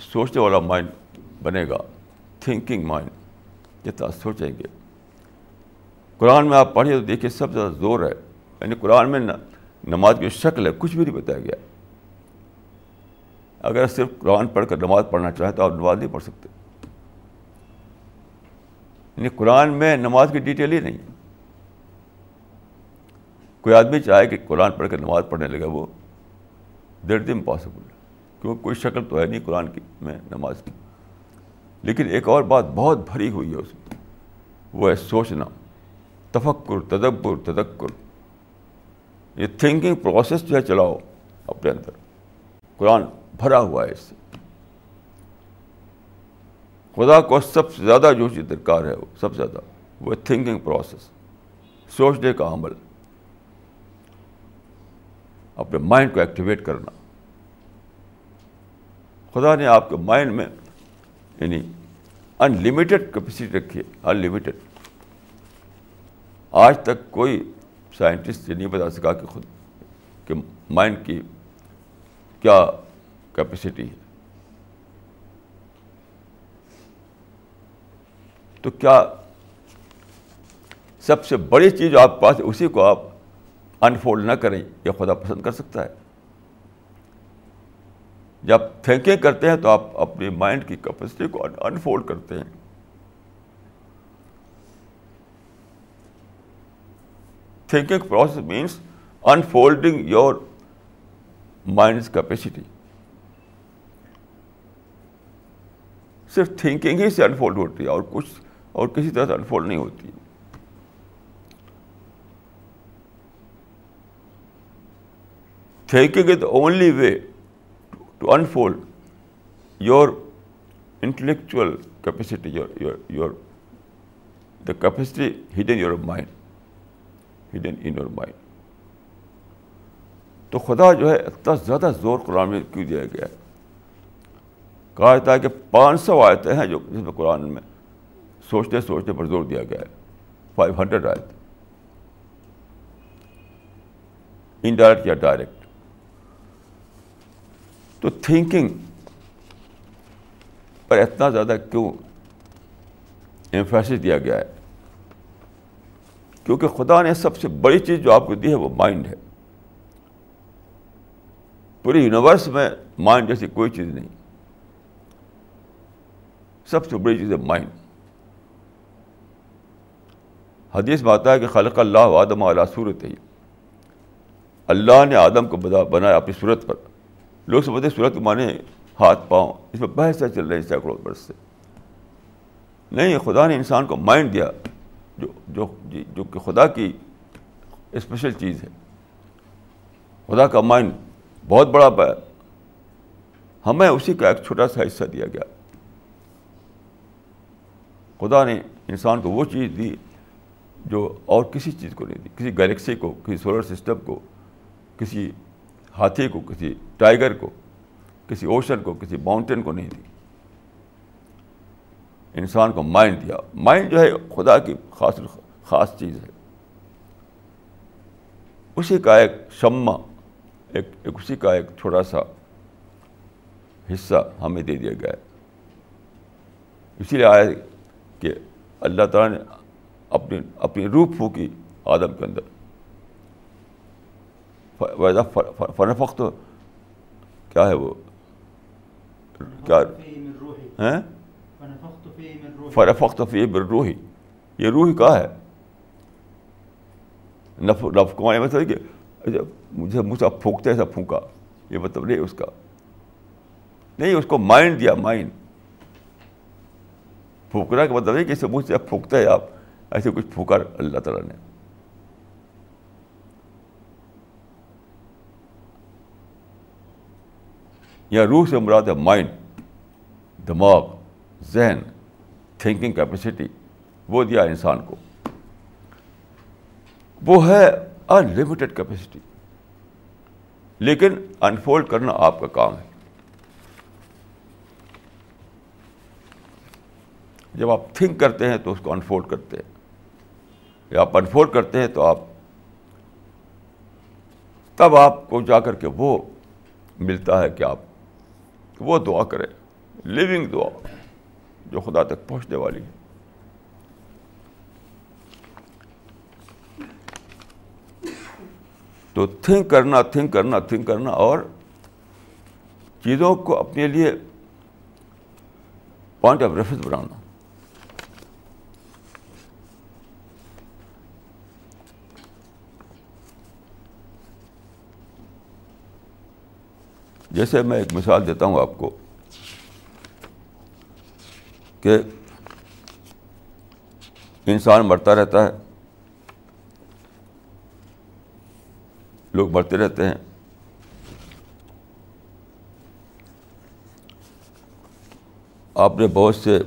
سوچنے والا مائنڈ بنے گا تھنکنگ مائنڈ جتنا سوچیں گے۔ قرآن میں آپ پڑھیے تو دیکھیے سب سے زیادہ زور ہے۔ یعنی قرآن میں نماز کی شکل ہے، کچھ بھی نہیں بتایا گیا۔ اگر صرف قرآن پڑھ کر نماز پڑھنا چاہیں تو آپ نماز نہیں پڑھ سکتے۔ یعنی قرآن میں نماز کی ڈیٹیل ہی نہیں۔ کوئی آدمی چاہے کہ قرآن پڑھ کر نماز پڑھنے لگے، وہ دیٹ امپاسبل کیونکہ کوئی شکل تو ہے نہیں قرآن کی میں نماز کی۔ لیکن ایک اور بات بہت بھری ہوئی ہے اس میں، وہ ہے سوچنا۔ تفکر، تدبر تدکر یہ تھنکنگ پروسیس جو ہے، چلاؤ اپنے اندر۔ قرآن بھرا ہوا ہے اس سے۔ خدا کو سب سے زیادہ جو چیز درکار ہے وہ، سب سے زیادہ، وہ تھنکنگ پروسیس سوچنے کا عمل۔ اپنے مائنڈ کو ایکٹیویٹ کرنا۔ خدا نے آپ کے مائنڈ میں یعنی ان لمیٹیڈ کیپیسٹی رکھیے ان لمیٹیڈ آج تک کوئی سائنٹسٹ یہ نہیں بتا سکا کہ خود، کہ مائنڈ کی کیا کیپیسٹی ہے۔ تو کیا سب سے بڑی چیز جو آپ پاس اسی کو آپ انفولڈ نہ کریں، یہ خدا پسند کر سکتا ہے۔ جب تھنکنگ کرتے ہیں تو آپ اپنی مائنڈ کی کیپیسٹی کو انفولڈ کرتے ہیں۔ Thinking process means unfolding your mind capacity صرف تھنکنگ ہی سے انفولڈ ہوتی ہے اور کچھ اور کسی طرح سے انفولڈ نہیں ہوتی۔ Thinking is the only way to unfold your intellectual capacity your your the capacity hidden your mind hidden in your mind تو خدا جو ہے اتنا زیادہ زور قرآن میں کیوں دیا گیا ہے؟ کہا جاتا ہے کہ پانچ سو آیتیں ہیں جو جس میں قرآن میں سوچتے سوچتے پر زور دیا گیا ہے۔ فائیو ہنڈریڈ آیت۔ انڈائریکٹ یا ڈائریکٹ۔ تو تھنکنگ پر اتنا زیادہ کیوں ایمفیسس دیا گیا ہے؟ کیونکہ خدا نے سب سے بڑی چیز جو آپ کو دی ہے وہ مائنڈ ہے۔ پوری یونیورس میں مائنڈ جیسی کوئی چیز نہیں۔ سب سے بڑی چیز ہے مائنڈ حدیث میں آتا ہے کہ خلق اللہ آدم علیہ صورت ہی اللہ نے آدم کو بنایا اپنی صورت پر. لوگ سمجھتے صورت مانے ہاتھ، پاؤں. اس میں بحث چل رہے ہیں سینکڑوں برس سے. نہیں، خدا نے انسان کو مائنڈ دیا، جو جو جی، جو کہ خدا کی اسپیشل چیز ہے. خدا کا مائنڈ بہت بڑا ہمیں اسی کا ایک چھوٹا سا حصہ دیا گیا۔ خدا نے انسان کو وہ چیز دی جو اور کسی چیز کو نہیں دی، کسی گلیکسی کو، کسی سولر سسٹم کو، کسی ہاتھی کو، کسی ٹائیگر کو، کسی اوشن کو، کسی ماؤنٹین کو نہیں دی۔ انسان کو مائنڈ دیا۔ مائنڈ جو ہے خدا کی خاص خاص چیز ہے۔ اسی کا ایک شمع، ایک ایک اسی کا ایک چھوٹا سا حصہ ہمیں دے دیا گیا ہے۔ اسی لیے آئے اللہ تعالیٰ نے اپنی اپنی روح پھونکی آدم کے اندر۔ ویزا فنفق تو کیا ہے وہ؟ کیا؟ فرفق تو فی روحی یہ روح کا ہے؟ نف نف کو مطلب کہ مجھے مجھ پھونکتے ایسا پھونکا۔ یہ مطلب نہیں اس کا۔ نہیں اس کو مائنڈ دیا مائنڈ۔ پھونکنا کا مطلب ہے کہ اسے منہ سے پھونکتے ہیں آپ ایسے کچھ پھونکا اللہ تعالیٰ نے یا روح سے مراد ہے مائنڈ دماغ ذہن تھنکنگ کیپیسٹی وہ دیا انسان کو وہ ہے انلمیٹیڈ کیپیسٹی لیکن انفولڈ کرنا آپ کا کام ہے جب آپ تھنک کرتے ہیں تو اس کو انفولڈ کرتے ہیں۔ یا آپ انفولڈ کرتے ہیں تو آپ تب آپ کو جا کر کے وہ ملتا ہے کہ آپ وہ دعا کریں۔ لیونگ دعا جو خدا تک پہنچنے والی ہے۔ تو تھنک کرنا تھنک کرنا تھنک کرنا اور چیزوں کو اپنے لیے پوائنٹ آف ریفرنس بنانا۔ جیسے میں ایک مثال دیتا ہوں آپ کو کہ انسان مرتا رہتا ہے، لوگ مرتے رہتے ہیں۔ آپ نے بہت سے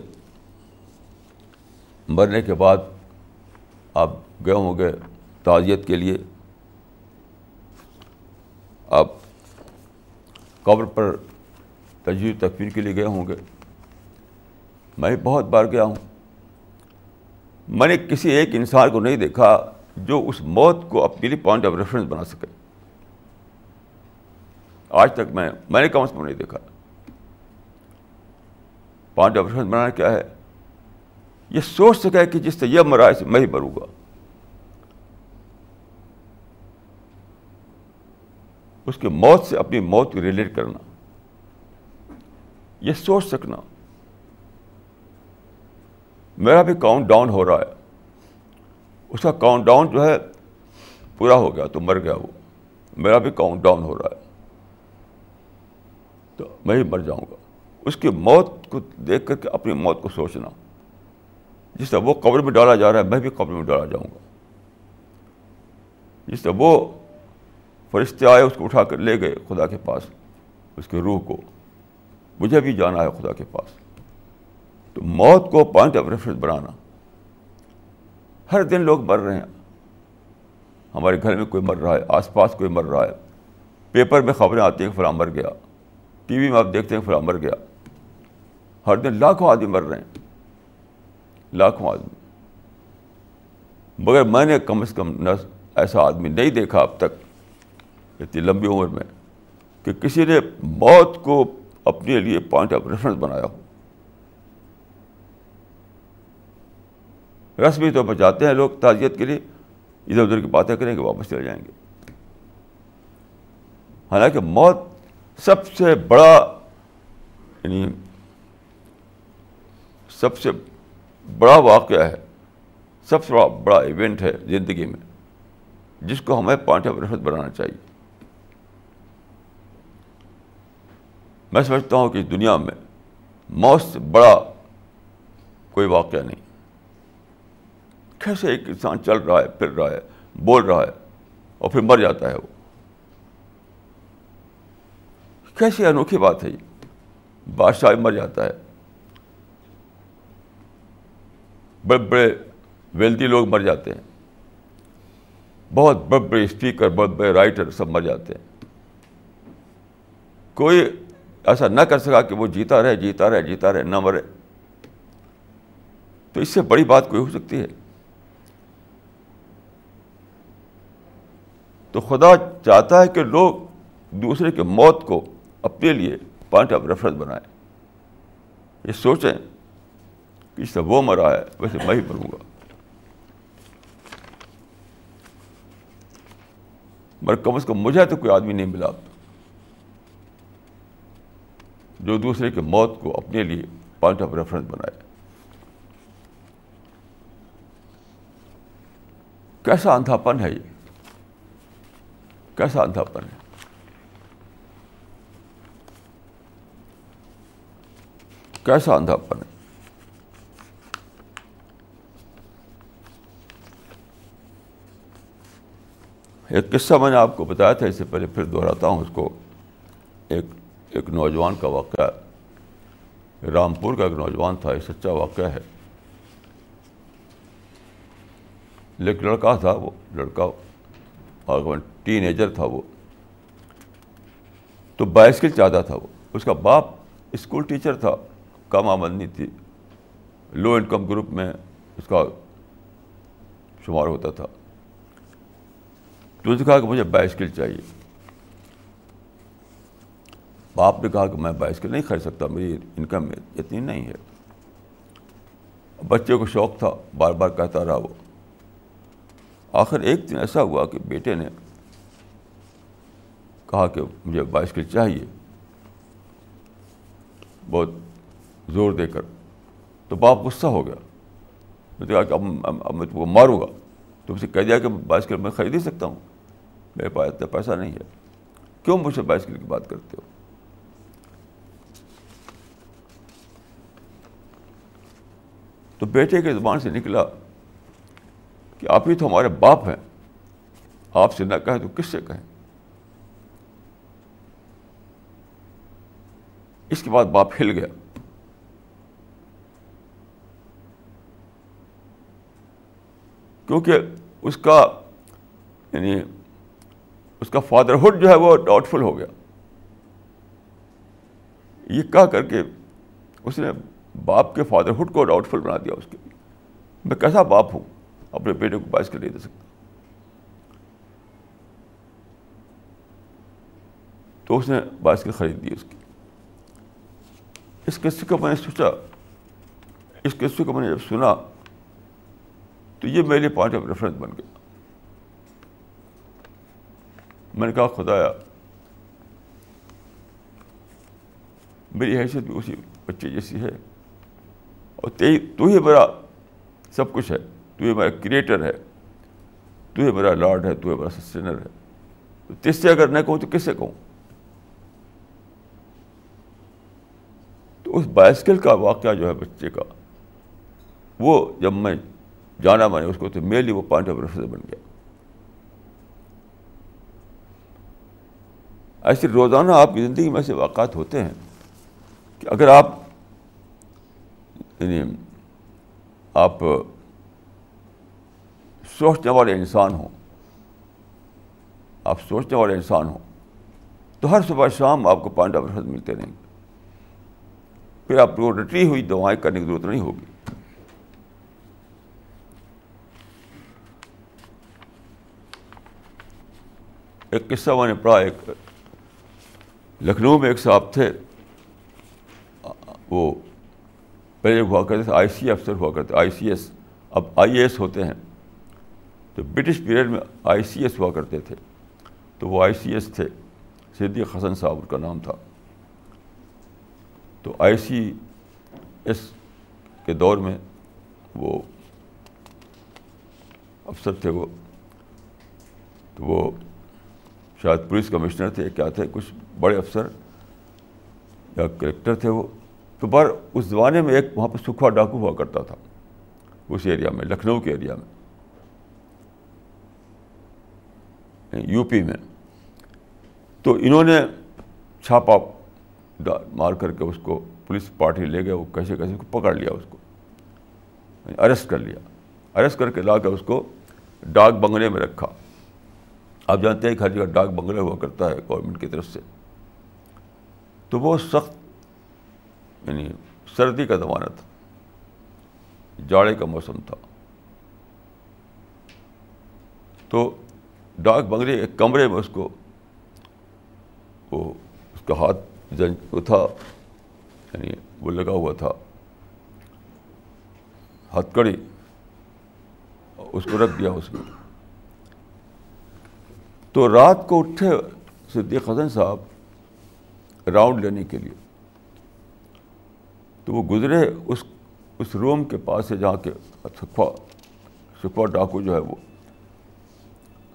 مرنے کے بعد آپ گئے ہوں گے تعزیت کے لیے۔ آپ قبر پر تجویز تکفیر کے لیے گئے ہوں گے۔ میں بہت بار گیا ہوں۔ میں نے کسی ایک انسان کو نہیں دیکھا جو اس موت کو اپنے لیے پوائنٹ آف ریفرنس بنا سکے۔ آج تک میں میں نے کم از کم نہیں دیکھا۔ پوائنٹ آف ریفرنس بنانا کیا ہے؟ یہ سوچ سکا کہ جس سے یہ مرا ہے میں ہی مروں گا۔ اس کی موت سے اپنی موت کو ریلیٹ کرنا۔ یہ سوچ سکنا۔ میرا بھی کاؤنٹ ڈاؤن ہو رہا ہے۔ اس کا کاؤنٹ ڈاؤن جو ہے پورا ہو گیا تو مر گیا وہ۔ میرا بھی کاؤنٹ ڈاؤن ہو رہا ہے۔ تو میں ہی مر جاؤں گا۔ اس کی موت کو دیکھ کر کے اپنی موت کو سوچنا۔ جس طرح وہ قبر میں ڈالا جا رہا ہے، میں بھی قبر میں ڈالا جاؤں گا۔ جس طرح وہ فرشتے آئے، اس کو اٹھا کر لے گئے خدا کے پاس، اس کے روح کو۔ مجھے بھی جانا ہے خدا کے پاس۔ تو موت کو پوائنٹ آف ریفرنس بنانا۔ ہر دن لوگ مر رہے ہیں۔ ہمارے گھر میں کوئی مر رہا ہے، آس پاس کوئی مر رہا ہے۔ پیپر میں خبریں آتی ہیں کہ فلاں مر گیا۔ ٹی وی میں آپ دیکھتے ہیں فلاں مر گیا۔ ہر دن لاکھوں آدمی مر رہے ہیں۔ لاکھوں آدمی۔ مگر میں نے کم از کم ایسا آدمی نہیں دیکھا اب تک۔ اتنی لمبی عمر میں کہ کسی نے موت کو اپنے لیے پوائنٹ آف ریفرنس بنایا ہو۔ رسمی طور پر جاتے ہیں لوگ تعزیت کے لیے، ادھر ادھر کی باتیں کریں گے، واپس چلے جائیں گے۔ حالانکہ موت سب سے بڑا یعنی سب سے بڑا واقعہ ہے، سب سے بڑا ایونٹ ہے زندگی میں، جس کو ہمیں پوائنٹ آف ریفرنس بنانا چاہیے۔ میں سمجھتا ہوں کہ اس دنیا میں موت سے بڑا کوئی واقعہ نہیں۔ کیسے ایک انسان چل رہا ہے، پھر رہا ہے، بول رہا ہے اور پھر مر جاتا ہے وہ۔ کیسی انوکھی بات ہے یہ؟ بادشاہ مر جاتا ہے۔ بڑے بڑے ویلدی لوگ مر جاتے ہیں۔ بہت بڑے بڑے اسپیکر بہت بڑے رائٹر سب مر جاتے ہیں۔ کوئی ایسا نہ کر سکا کہ وہ جیتا رہے جیتا رہے جیتا رہے، نہ مرے۔ تو اس سے بڑی بات کوئی ہو سکتی ہے۔ تو خدا چاہتا ہے کہ لوگ دوسرے کے موت کو اپنے لیے پوائنٹ آف ریفرنس بنائیں۔ یہ سوچیں کہ اس سے وہ مرا ہے، ویسے میں ہی مروں گا۔ مگر کم از کم مجھے تو کوئی آدمی نہیں ملا۔ جو دوسرے کے موت کو اپنے لیے پوائنٹ آف ریفرنس بنائے۔ کیسا اندھاپن ہے یہ؟ کیسا اندھاپن ہے؟ کیسا اندھاپن ہے؟ ایک قصہ میں نے آپ کو بتایا تھا، اس سے پہلے پھر دہراتا ہوں اس کو۔ ایک ایک نوجوان کا واقعہ رامپور کا ایک نوجوان تھا، یہ سچا واقعہ ہے۔ لیکن لڑکا تھا وہ، لڑکا ٹین ایجر تھا وہ۔ تو بائسکل چاہتا تھا وہ۔ اس کا باپ اسکول ٹیچر تھا کم آمدنی تھی۔ لو انکم گروپ میں اس کا شمار ہوتا تھا۔ تو اس نے کہا کہ مجھے بائسکل چاہیے۔ باپ نے کہا کہ میں بائسکل نہیں خرید سکتا، میری انکم میں اتنی نہیں ہے۔ بچے کو شوق تھا، بار بار کہتا رہا وہ۔ آخر ایک دن ایسا ہوا کہ بیٹے نے کہا کہ مجھے بائسکل چاہیے۔ بہت زور دے کر تو باپ غصہ ہو گیا۔ میں نے کہا کہ اب میں تم کو ماروں گا۔ تو اسے کہہ دیا کہ بائسکل میں خرید ہی سکتا ہوں۔ میرے پاس اتنا پیسہ نہیں ہے۔ کیوں مجھ سے بائسکل کی بات کرتے ہو؟ تو بیٹے کے زبان سے نکلا کہ آپ ہی تو ہمارے باپ ہیں۔ آپ سے نہ کہیں تو کس سے کہیں؟ اس کے بعد باپ ہل گیا۔ کیونکہ اس کا یعنی اس کا فادرہڈ جو ہے وہ ڈاؤٹ فل ہو گیا۔ یہ کہہ کر کے اس نے باپ کے فادرہڈ کو ڈاؤٹ فل بنا دیا اس کے میں کیسا باپ ہوں؟ اپنے بیٹے کو باعث نہیں دے سکتا۔ تو اس نے بائسکل خرید دی اس کی۔ اس قصے کو میں نے سوچا، اس قصے کو میں نے جب سنا، تو یہ میرے پوائنٹ آف ریفرنس بن گیا۔ میں نے کہا، خدایا، میری حیثیت بھی اسی بچے جیسی ہے۔ اور تو ہی میرا سب کچھ ہے۔ تو ہی میرا کریٹر ہے۔ تو ہی میرا لارڈ ہے۔ تو ہی میرا سسٹینر ہے۔ تو تس سے اگر نہ کہوں تو کس سے کہوں؟ تو اس بائسکل کا واقعہ جو ہے بچے کا، وہ جب میں جانا میں نے اس کو تو میرے لیے وہ پوائنٹ آف ریفرنس بن گیا۔ ایسے روزانہ آپ کی زندگی میں ایسے واقعات ہوتے ہیں کہ اگر آپ یعنی آپ سوچنے والے انسان ہوں۔ آپ سوچنے والے انسان ہوں۔ تو ہر صبح شام آپ کو پوائنٹ آف ملتے رہیں۔ گے پھر آپ کو رٹی ہوئی دوائیں کرنے کی ضرورت نہیں ہوگی۔ ایک قصہ میں نے پڑھا، ایک لکھنؤ میں ایک صاحب تھے۔ وہ پہلے ہوا کرتے تھے آئی سی افسر ہوا کرتے آئی سی ایس۔ اب آئی اے ایس ہوتے ہیں۔ تو برٹش پیریڈ میں آئی سی ایس ہوا کرتے تھے۔ تو وہ آئی سی ایس تھے۔ صدیق حسن صاحب کا نام تھا۔ تو آئی سی ایس کے دور میں وہ افسر تھے وہ۔ تو وہ شاید پولیس کمشنر تھے، کیا تھے، کچھ بڑے افسر یا کریکٹر تھے وہ۔ تو بار اس زمانے میں ایک وہاں پہ سکھوا ڈاکو ہوا کرتا تھا، اس ایریا میں، لکھنؤ کے ایریا میں۔ یو پی میں۔ تو انہوں نے چھاپا مار کر کے اس کو پولیس پارٹی لے گئے، وہ کیسے کیسے کو پکڑ لیا اس کو۔ اریسٹ کر لیا۔ اریسٹ کر کے لا کر اس کو ڈاک بنگلے میں رکھا۔ آپ جانتے ہیں کہ ہر جگہ ڈاک بنگلے ہوا کرتا ہے گورنمنٹ کی طرف سے۔ تو وہ سخت یعنی سردی کا زمانہ تھا۔ جاڑے کا موسم تھا۔ تو ڈاک بنگلے ایک کمرے میں اس کو، وہ اس کا ہاتھ وہ تھا یعنی وہ لگا ہوا تھا۔ ہتھ کڑی، اس کو رکھ دیا اس میں تو رات کو اٹھے صدیق حسن صاحب راؤنڈ لینے کے لیے۔ تو وہ گزرے، اس اس روم کے پاس سے جہاں کے سکھوا سکھوا ڈاکو جو ہے وہ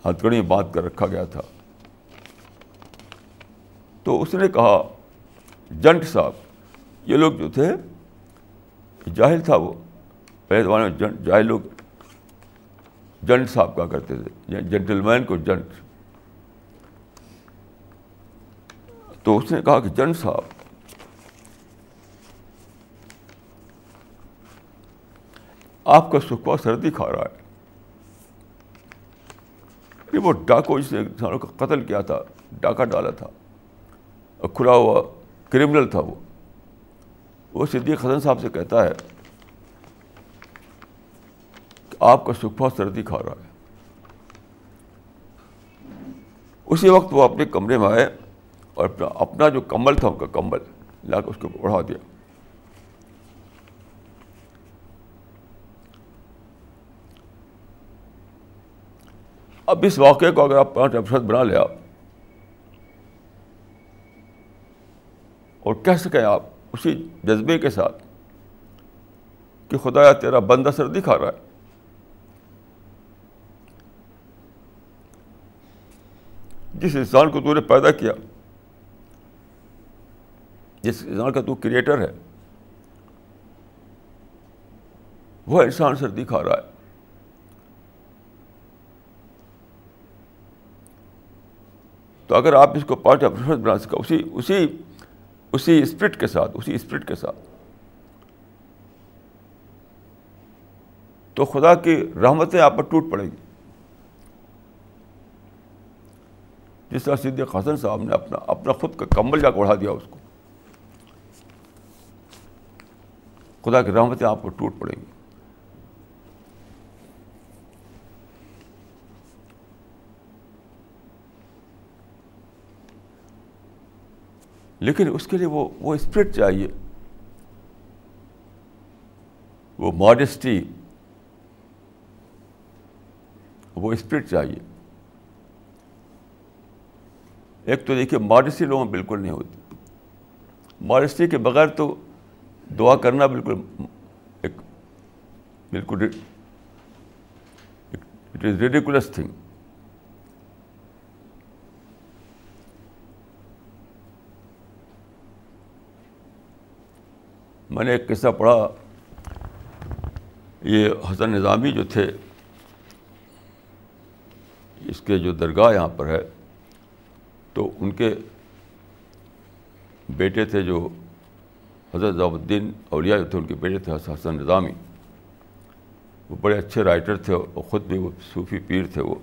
ہتھکڑی باندھ کر رکھا گیا تھا۔ تو اس نے کہا، جنٹ صاحب، یہ لوگ جو تھے جاہل تھا وہ۔ پہلے زمانے میں جنٹ جاہل لوگ۔ جنٹ صاحب کہا کرتے تھے؟ یعنی جینٹل مین کو جنٹ۔ تو اس نے کہا کہ جنٹ صاحب آپ کا سکھوا سردی کھا رہا ہے۔ یہ وہ ڈاکو جس نے انسانوں کا قتل کیا تھا، ڈاکہ ڈالا تھا اور کھلا ہوا کرمنل تھا وہ۔ وہ صدیق حسن صاحب سے کہتا ہے کہ آپ کا سکھوا سردی کھا رہا ہے۔ اسی وقت وہ اپنے کمرے میں آئے اور اپنا اپنا جو کمبل تھا، ان کا کمبل، لا کے اس کو اڑا دیا۔ اب اس واقعے کو اگر آپ پانچ افسد بنا لے آپ، اور کہہ سکیں آپ اسی جذبے کے ساتھ کہ خدا تیرا بندہ سردی کھا رہا ہے۔ جس انسان کو تو نے پیدا کیا، جس انسان کا تو کریٹر ہے، وہ انسان سردی کھا رہا ہے۔ تو اگر آپ اس کو پارٹ آف ریفرنس بنا سکا اسی اسی اسی اسپرٹ کے ساتھ، اسی اسپرٹ کے ساتھ۔ تو خدا کی رحمتیں آپ پر ٹوٹ پڑیں گی۔ جس طرح صدیق حسن صاحب نے اپنا اپنا خود کا کمبل جا کے اڑا دیا اس کو۔ خدا کی رحمتیں آپ کو ٹوٹ پڑیں گی۔ لیکن اس کے لیے وہ وہ اسپرٹ چاہیے۔ وہ ماڈسٹی وہ اسپرٹ چاہیے۔ ایک تو دیکھیے ماڈسٹی لوگوں میں بالکل نہیں ہوتی۔ ماڈسٹی کے بغیر تو دعا کرنا بالکل ایک بالکل اٹ از ریڈیکولس تھنگ میں نے ایک قصہ پڑھا۔ یہ حسن نظامی جو تھے، اس کے جو درگاہ یہاں پر ہے، تو ان کے بیٹے تھے جو حضرت ضاب الدین اولیاء جو تھے، ان کے بیٹے تھے حسن نظامی۔ وہ بڑے اچھے رائٹر تھے اور خود بھی وہ صوفی پیر تھے وہ۔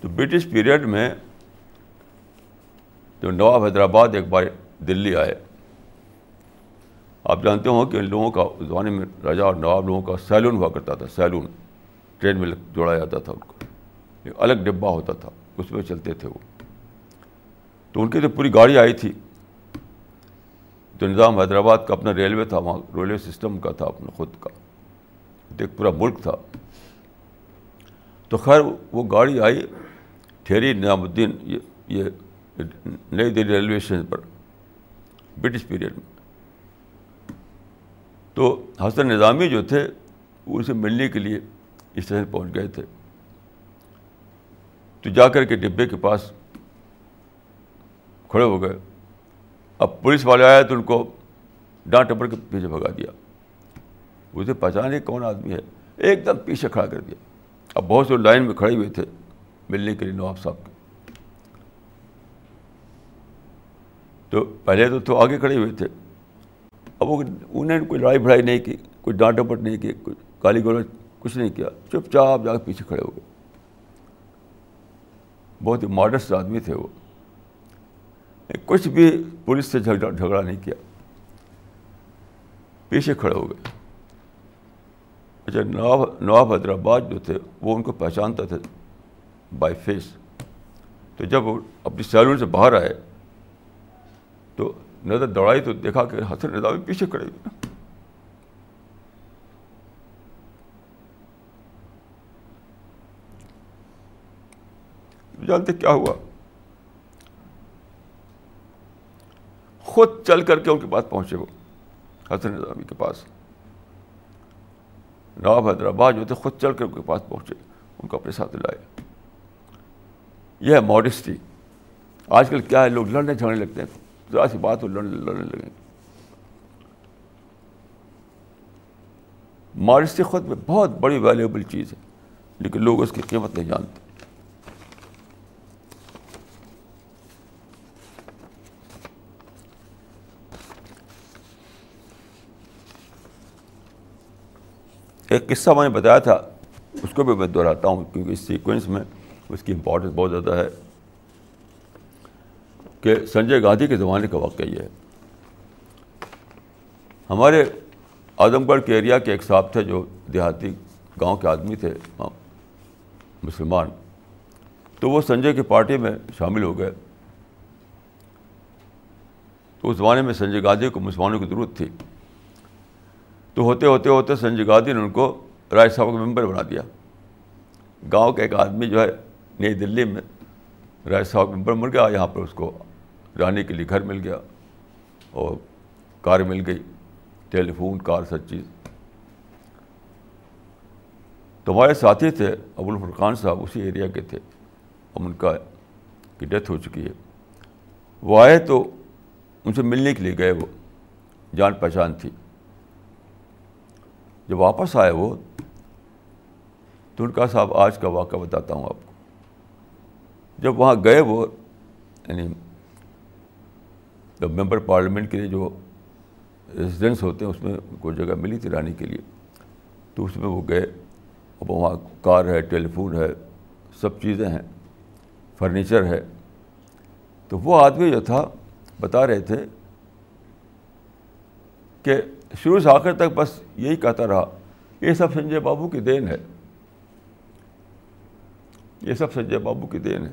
تو برٹش پیریڈ میں جو نواب حیدرآباد ایک بار دلی آئے۔ آپ جانتے ہوں کہ ان لوگوں کا زمانے میں راجا اور نواب لوگوں کا سیلون ہوا کرتا تھا، سیلون ٹرین میں جوڑا جاتا تھا ان کو۔ ایک الگ ڈبہ ہوتا تھا، اس میں چلتے تھے وہ۔ تو ان کی تو پوری گاڑی آئی تھی، تو نظام حیدرآباد کا اپنا ریلوے تھا، وہاں ریلوے سسٹم کا تھا اپنا، خود کا۔ ایک پورا ملک تھا۔ تو خیر، وہ گاڑی آئی، ٹھہری نظام الدین، یہ نئی دلی ریلوے اسٹیشن پر، برٹش پیریڈ میں۔ تو حسن نظامی جو تھے وہ اسے ملنے کے لیے اسٹیشن پہنچ گئے تھے۔ تو جا کر کے ڈبے کے پاس کھڑے ہو گئے۔ اب پولیس والے آئے تو ان کو ڈانٹ ٹپڑ کے پیچھے بھگا دیا۔ اسے پہچانے کون آدمی ہے۔ ایک دم پیچھے کھڑا کر دیا۔ اب بہت سے لائن میں کھڑے ہوئے تھے ملنے کے لیے نواب صاحب کے۔ تو پہلے تو تو آگے کھڑے ہوئے تھے۔ اب وہ انہیں کوئی لڑائی بھڑائی نہیں کی، کوئی ڈانٹ ڈپٹ نہیں کی، کوئی گالی گلوچ کچھ نہیں کیا، چپ چاپ جا کے پیچھے کھڑے ہو گئے۔ بہت ہی ماڈسٹ آدمی تھے وہ۔ کچھ بھی پولیس سے جھگڑا جھگڑا نہیں کیا۔ پیچھے کھڑے ہو گئے۔ اچھا نواب نواب حیدرآباد جو تھے، وہ ان کو پہچانتا تھے بائی فیس تو جب وہ اپنی سیلون سے باہر آئے، تو نظر دوڑائی تو دیکھا کہ حسن نظامی پیچھے کھڑے ہوئے جانتے کیا ہوا؟ خود چل کر کے ان کے پاس پہنچے وہ حسن نظامی کے پاس۔ نواب حیدرآباد جو تھے، خود چل کر ان کے پاس پہنچے، ان کو اپنے ساتھ لائے۔ یہ ہے ماڈسٹی۔ آج کل کیا ہے؟ لوگ لڑنے جھگڑنے لگتے ہیں۔ ذرا سی بات ہو لڑنے لڑنے لگیں ماڈسٹی خود میں بہت بڑی ویلیوبل چیز ہے، لیکن لوگ اس کی قیمت نہیں جانتے۔ ایک قصہ میں نے بتایا تھا، اس کو بھی میں دہراتا ہوں، کیونکہ اس سیکوینس میں اس کی امپورٹنس بہت زیادہ ہے۔ کہ سنجے گاندھی کے زمانے کا واقعہ یہ ہے۔ ہمارے اعظم گڑھ کے ایریا کے ایک صاحب تھے جو دیہاتی گاؤں کے آدمی تھے مسلمان۔ تو وہ سنجے کی پارٹی میں شامل ہو گئے۔ تو اس زمانے میں سنجے گاندھی کو مسلمانوں کی ضرورت تھی۔ تو ہوتے ہوتے ہوتے سنجے گاندھی نے ان کو راج سبھا کا ممبر بنا دیا۔ گاؤں کا ایک آدمی جو ہے، نئی دلی میں راج سبھا کا ممبر مل گیا۔ یہاں پر اس کو رہنے کے لیے گھر مل گیا اور کار مل گئی، ٹیلی فون، کار، سب چیز۔ تو ہمارے ساتھی تھے، ابو الفرقان صاحب، اسی ایریا کے تھے۔ اب ان کا کی ڈیتھ ہو چکی ہے۔ وہ آئے تو ان سے ملنے کے لیے گئے وہ، جان پہچان تھی۔ جب واپس آئے وہ، تو ان کا صاحب آج کا واقعہ بتاتا ہوں آپ کو۔ جب وہاں گئے وہ یعنی جب ممبر پارلیمنٹ کے لیے جو ریزیڈنس ہوتے ہیں، اس میں کوئی جگہ ملی تھی رہنے کے لیے؟ تو اس میں وہ گئے، اب وہاں کار ہے ٹیلی فون ہے، سب چیزیں ہیں، فرنیچر ہے۔ تو وہ آدمی جو تھا، بتا رہے تھے کہ شروع سے آخر تک بس یہی کہتا رہا، یہ سب سنجے بابو کی دین ہے۔ یہ سب سنجے بابو کی دین ہے۔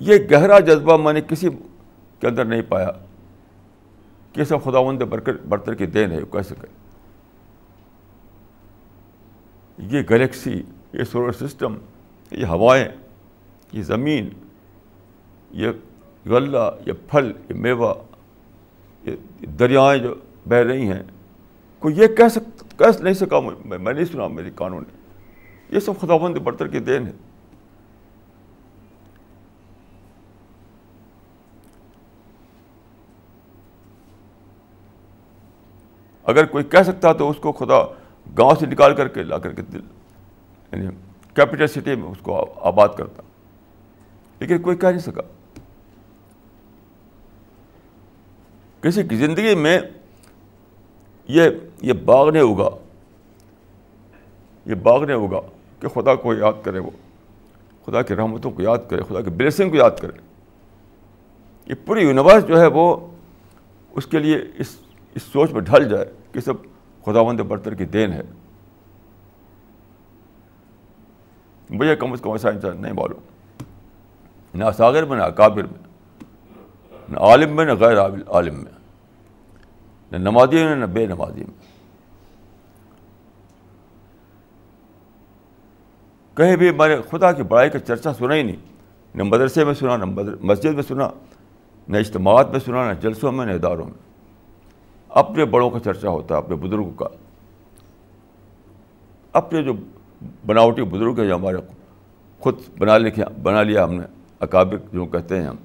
یہ گہرا جذبہ میں نے کسی کے اندر نہیں پایا کہ سب خدا مند برتر کی دین ہے کیسے کہ یہ گلیکسی، یہ سولر سسٹم، یہ ہوائیں، یہ زمین، یہ غلہ، یہ پھل، یہ میوہ، یہ دریائیں جو بہ رہی ہیں، کوئی یہ کہہ سک کہہ نہیں سکا میں میں نہیں سنا میری قانون۔ نے یہ سب خدا بند برتر کی دین ہے۔ اگر کوئی کہہ سکتا تو اس کو خدا گاؤں سے نکال کر کے لا کر کے دل یعنی کیپٹل سٹی میں اس کو آباد کرتا۔ لیکن کوئی کہہ نہیں سکا۔ کسی کی زندگی میں یہ یہ باغ نے اگا۔ یہ باغ نے اگا کہ خدا کو یاد کرے وہ۔ خدا کی رحمتوں کو یاد کرے، خدا کی بلیسنگ کو یاد کرے۔ یہ پوری یونیورس جو ہے وہ اس کے لیے اس اس سوچ میں ڈھل جائے۔ کہ سب خدا بند برتر کی دین ہے۔ مجھے کم از کم ایسا انسان نہیں معلوم۔ نہ ساگر میں، نہ اکابر میں، نہ عالم میں، نہ غیر عالم میں۔ نہ نمازی میں، نہ بے نمازی میں۔ کہیں بھی میں نے خدا کی بڑائی کا چرچا سنا ہی نہیں۔ نہ مدرسے میں سنا، نہ مسجد میں سنا، نہ اجتماعات میں سنا، نہ جلسوں میں، نہ اداروں میں۔ اپنے بڑوں کا چرچا ہوتا ہے، اپنے بزرگوں کا۔ اپنے جو بناوٹی بزرگ ہیں، جو ہمارے خود بنا لکھے، بنا لیا ہم نے، اکابر جو کہتے ہیں ہم،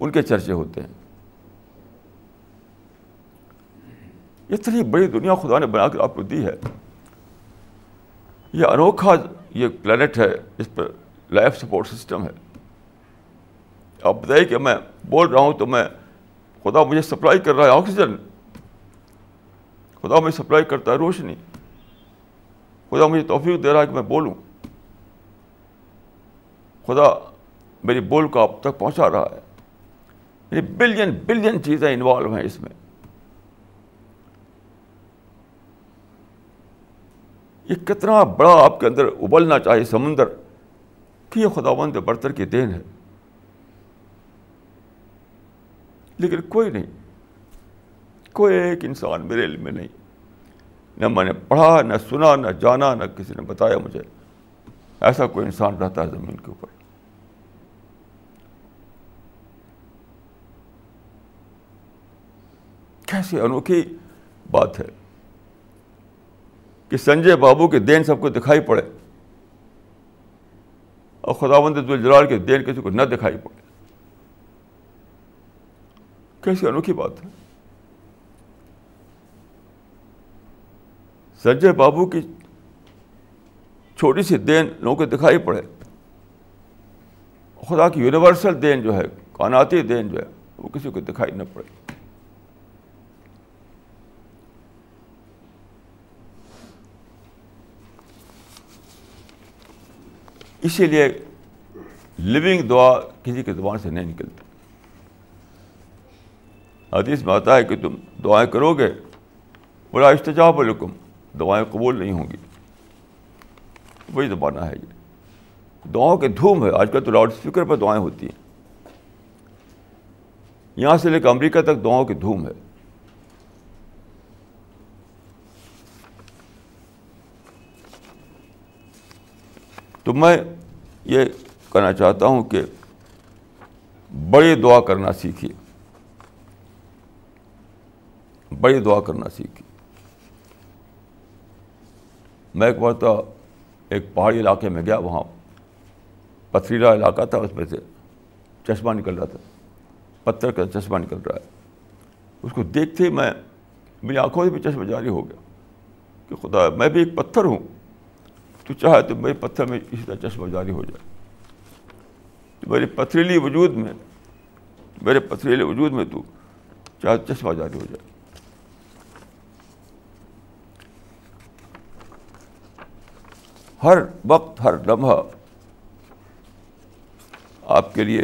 ان کے چرچے ہوتے ہیں۔ اتنی بڑی دنیا خدا نے بنا کر آپ کو دی ہے۔ یہ انوکھا یہ پلانٹ ہے، اس پر لائف سپورٹ سسٹم ہے۔ آپ بتائیے کہ میں بول رہا ہوں تو میں خدا مجھے سپلائی کر رہا ہے آکسیجن۔ خدا مجھے سپلائی کرتا ہے روشنی۔ خدا مجھے توفیق دے رہا ہے کہ میں بولوں۔ خدا میری بول کو آپ تک پہنچا رہا ہے۔ یعنی بلین بلین چیزیں انوالو ہیں اس میں۔ یہ کتنا بڑا آپ کے اندر ابلنا چاہیے سمندر کہ یہ خدا بند برتر کی دین ہے۔ لیکن کوئی نہیں، کوئی ایک انسان میرے علم میں نہیں۔ نہ میں نے پڑھا، نہ سنا، نہ جانا، نہ کسی نے بتایا مجھے۔ ایسا کوئی انسان رہتا ہے زمین کے اوپر۔ کیسی انوکھی بات ہے کہ سنجے بابو کے دین سب کو دکھائی پڑے اور خدا بند جلال کے دین کسی کو نہ دکھائی پڑے۔ کیسی انوکھی بات ہے؟ سنجے بابو کی چھوٹی سی دین لوگوں کو دکھائی پڑے۔ خدا کی یونیورسل دین جو ہے کاناتی دین جو ہے، وہ کسی کو دکھائی نہ پڑے۔ اسی لیے لیونگ دعا کسی کی زبان سے نہیں نکلتی۔ حدیث میں آتا ہے کہ تم دعائیں کرو گے، بڑا استجاب الکم دعائیں قبول نہیں ہوں گی۔ وہی زمانہ ہے یہ۔ دعاؤں کے دھوم ہے، آج کل تو لاؤڈ اسپیکر پر دعائیں ہوتی ہیں۔ یہاں سے لے کے امریکہ تک دعاؤں کی دھوم ہے۔ تو میں یہ کہنا چاہتا ہوں کہ بڑی دعا کرنا سیکھیے۔ بڑی دعا کرنا سیکھیے میں ایک بار ایک پہاڑی علاقے میں گیا، وہاں پتھریلا علاقہ تھا، اس میں سے چشمہ نکل رہا تھا، پتھر کا چشمہ نکل رہا ہے۔ اس کو دیکھتے ہی میں، میری آنکھوں سے بھی چشمہ جاری ہو گیا کہ خدا، میں بھی ایک پتھر ہوں۔ تو چاہے تو میرے پتھر میں اسی طرح چشمہ جاری ہو جائے۔ تو میرے پتھریلی وجود میں، میرے پتھریلے وجود میں تو چاہے چشمہ جاری ہو جائے۔ ہر وقت ہر لمحہ آپ کے لیے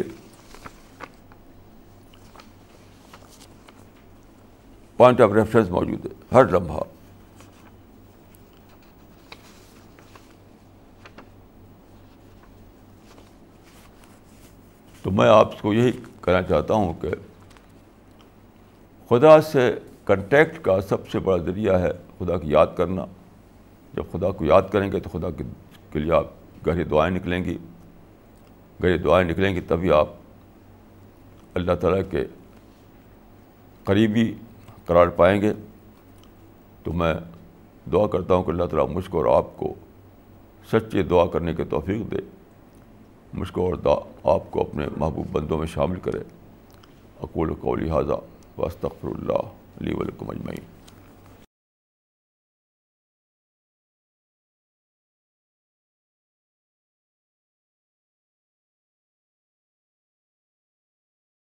پوائنٹ آف ریفرنس موجود ہے، ہر لمحہ۔ تو میں آپ کو یہی کہنا چاہتا ہوں کہ خدا سے کنٹیکٹ کا سب سے بڑا ذریعہ ہے خدا کی یاد کرنا۔ جب خدا کو یاد کریں گے تو خدا کے لیے آپ گہری دعائیں نکلیں گی۔ گہری دعائیں نکلیں گی تبھی آپ اللہ تعالیٰ کے قریبی قرار پائیں گے۔ تو میں دعا کرتا ہوں کہ اللہ تعالیٰ مجھ کو اور آپ کو سچی دعا کرنے کے توفیق دے۔ مجھ کو اور آپ کو اپنے محبوب بندوں میں شامل کرے۔ اقول کو لہٰذا واسطر اللہ علیہ ولکم اجمعین۔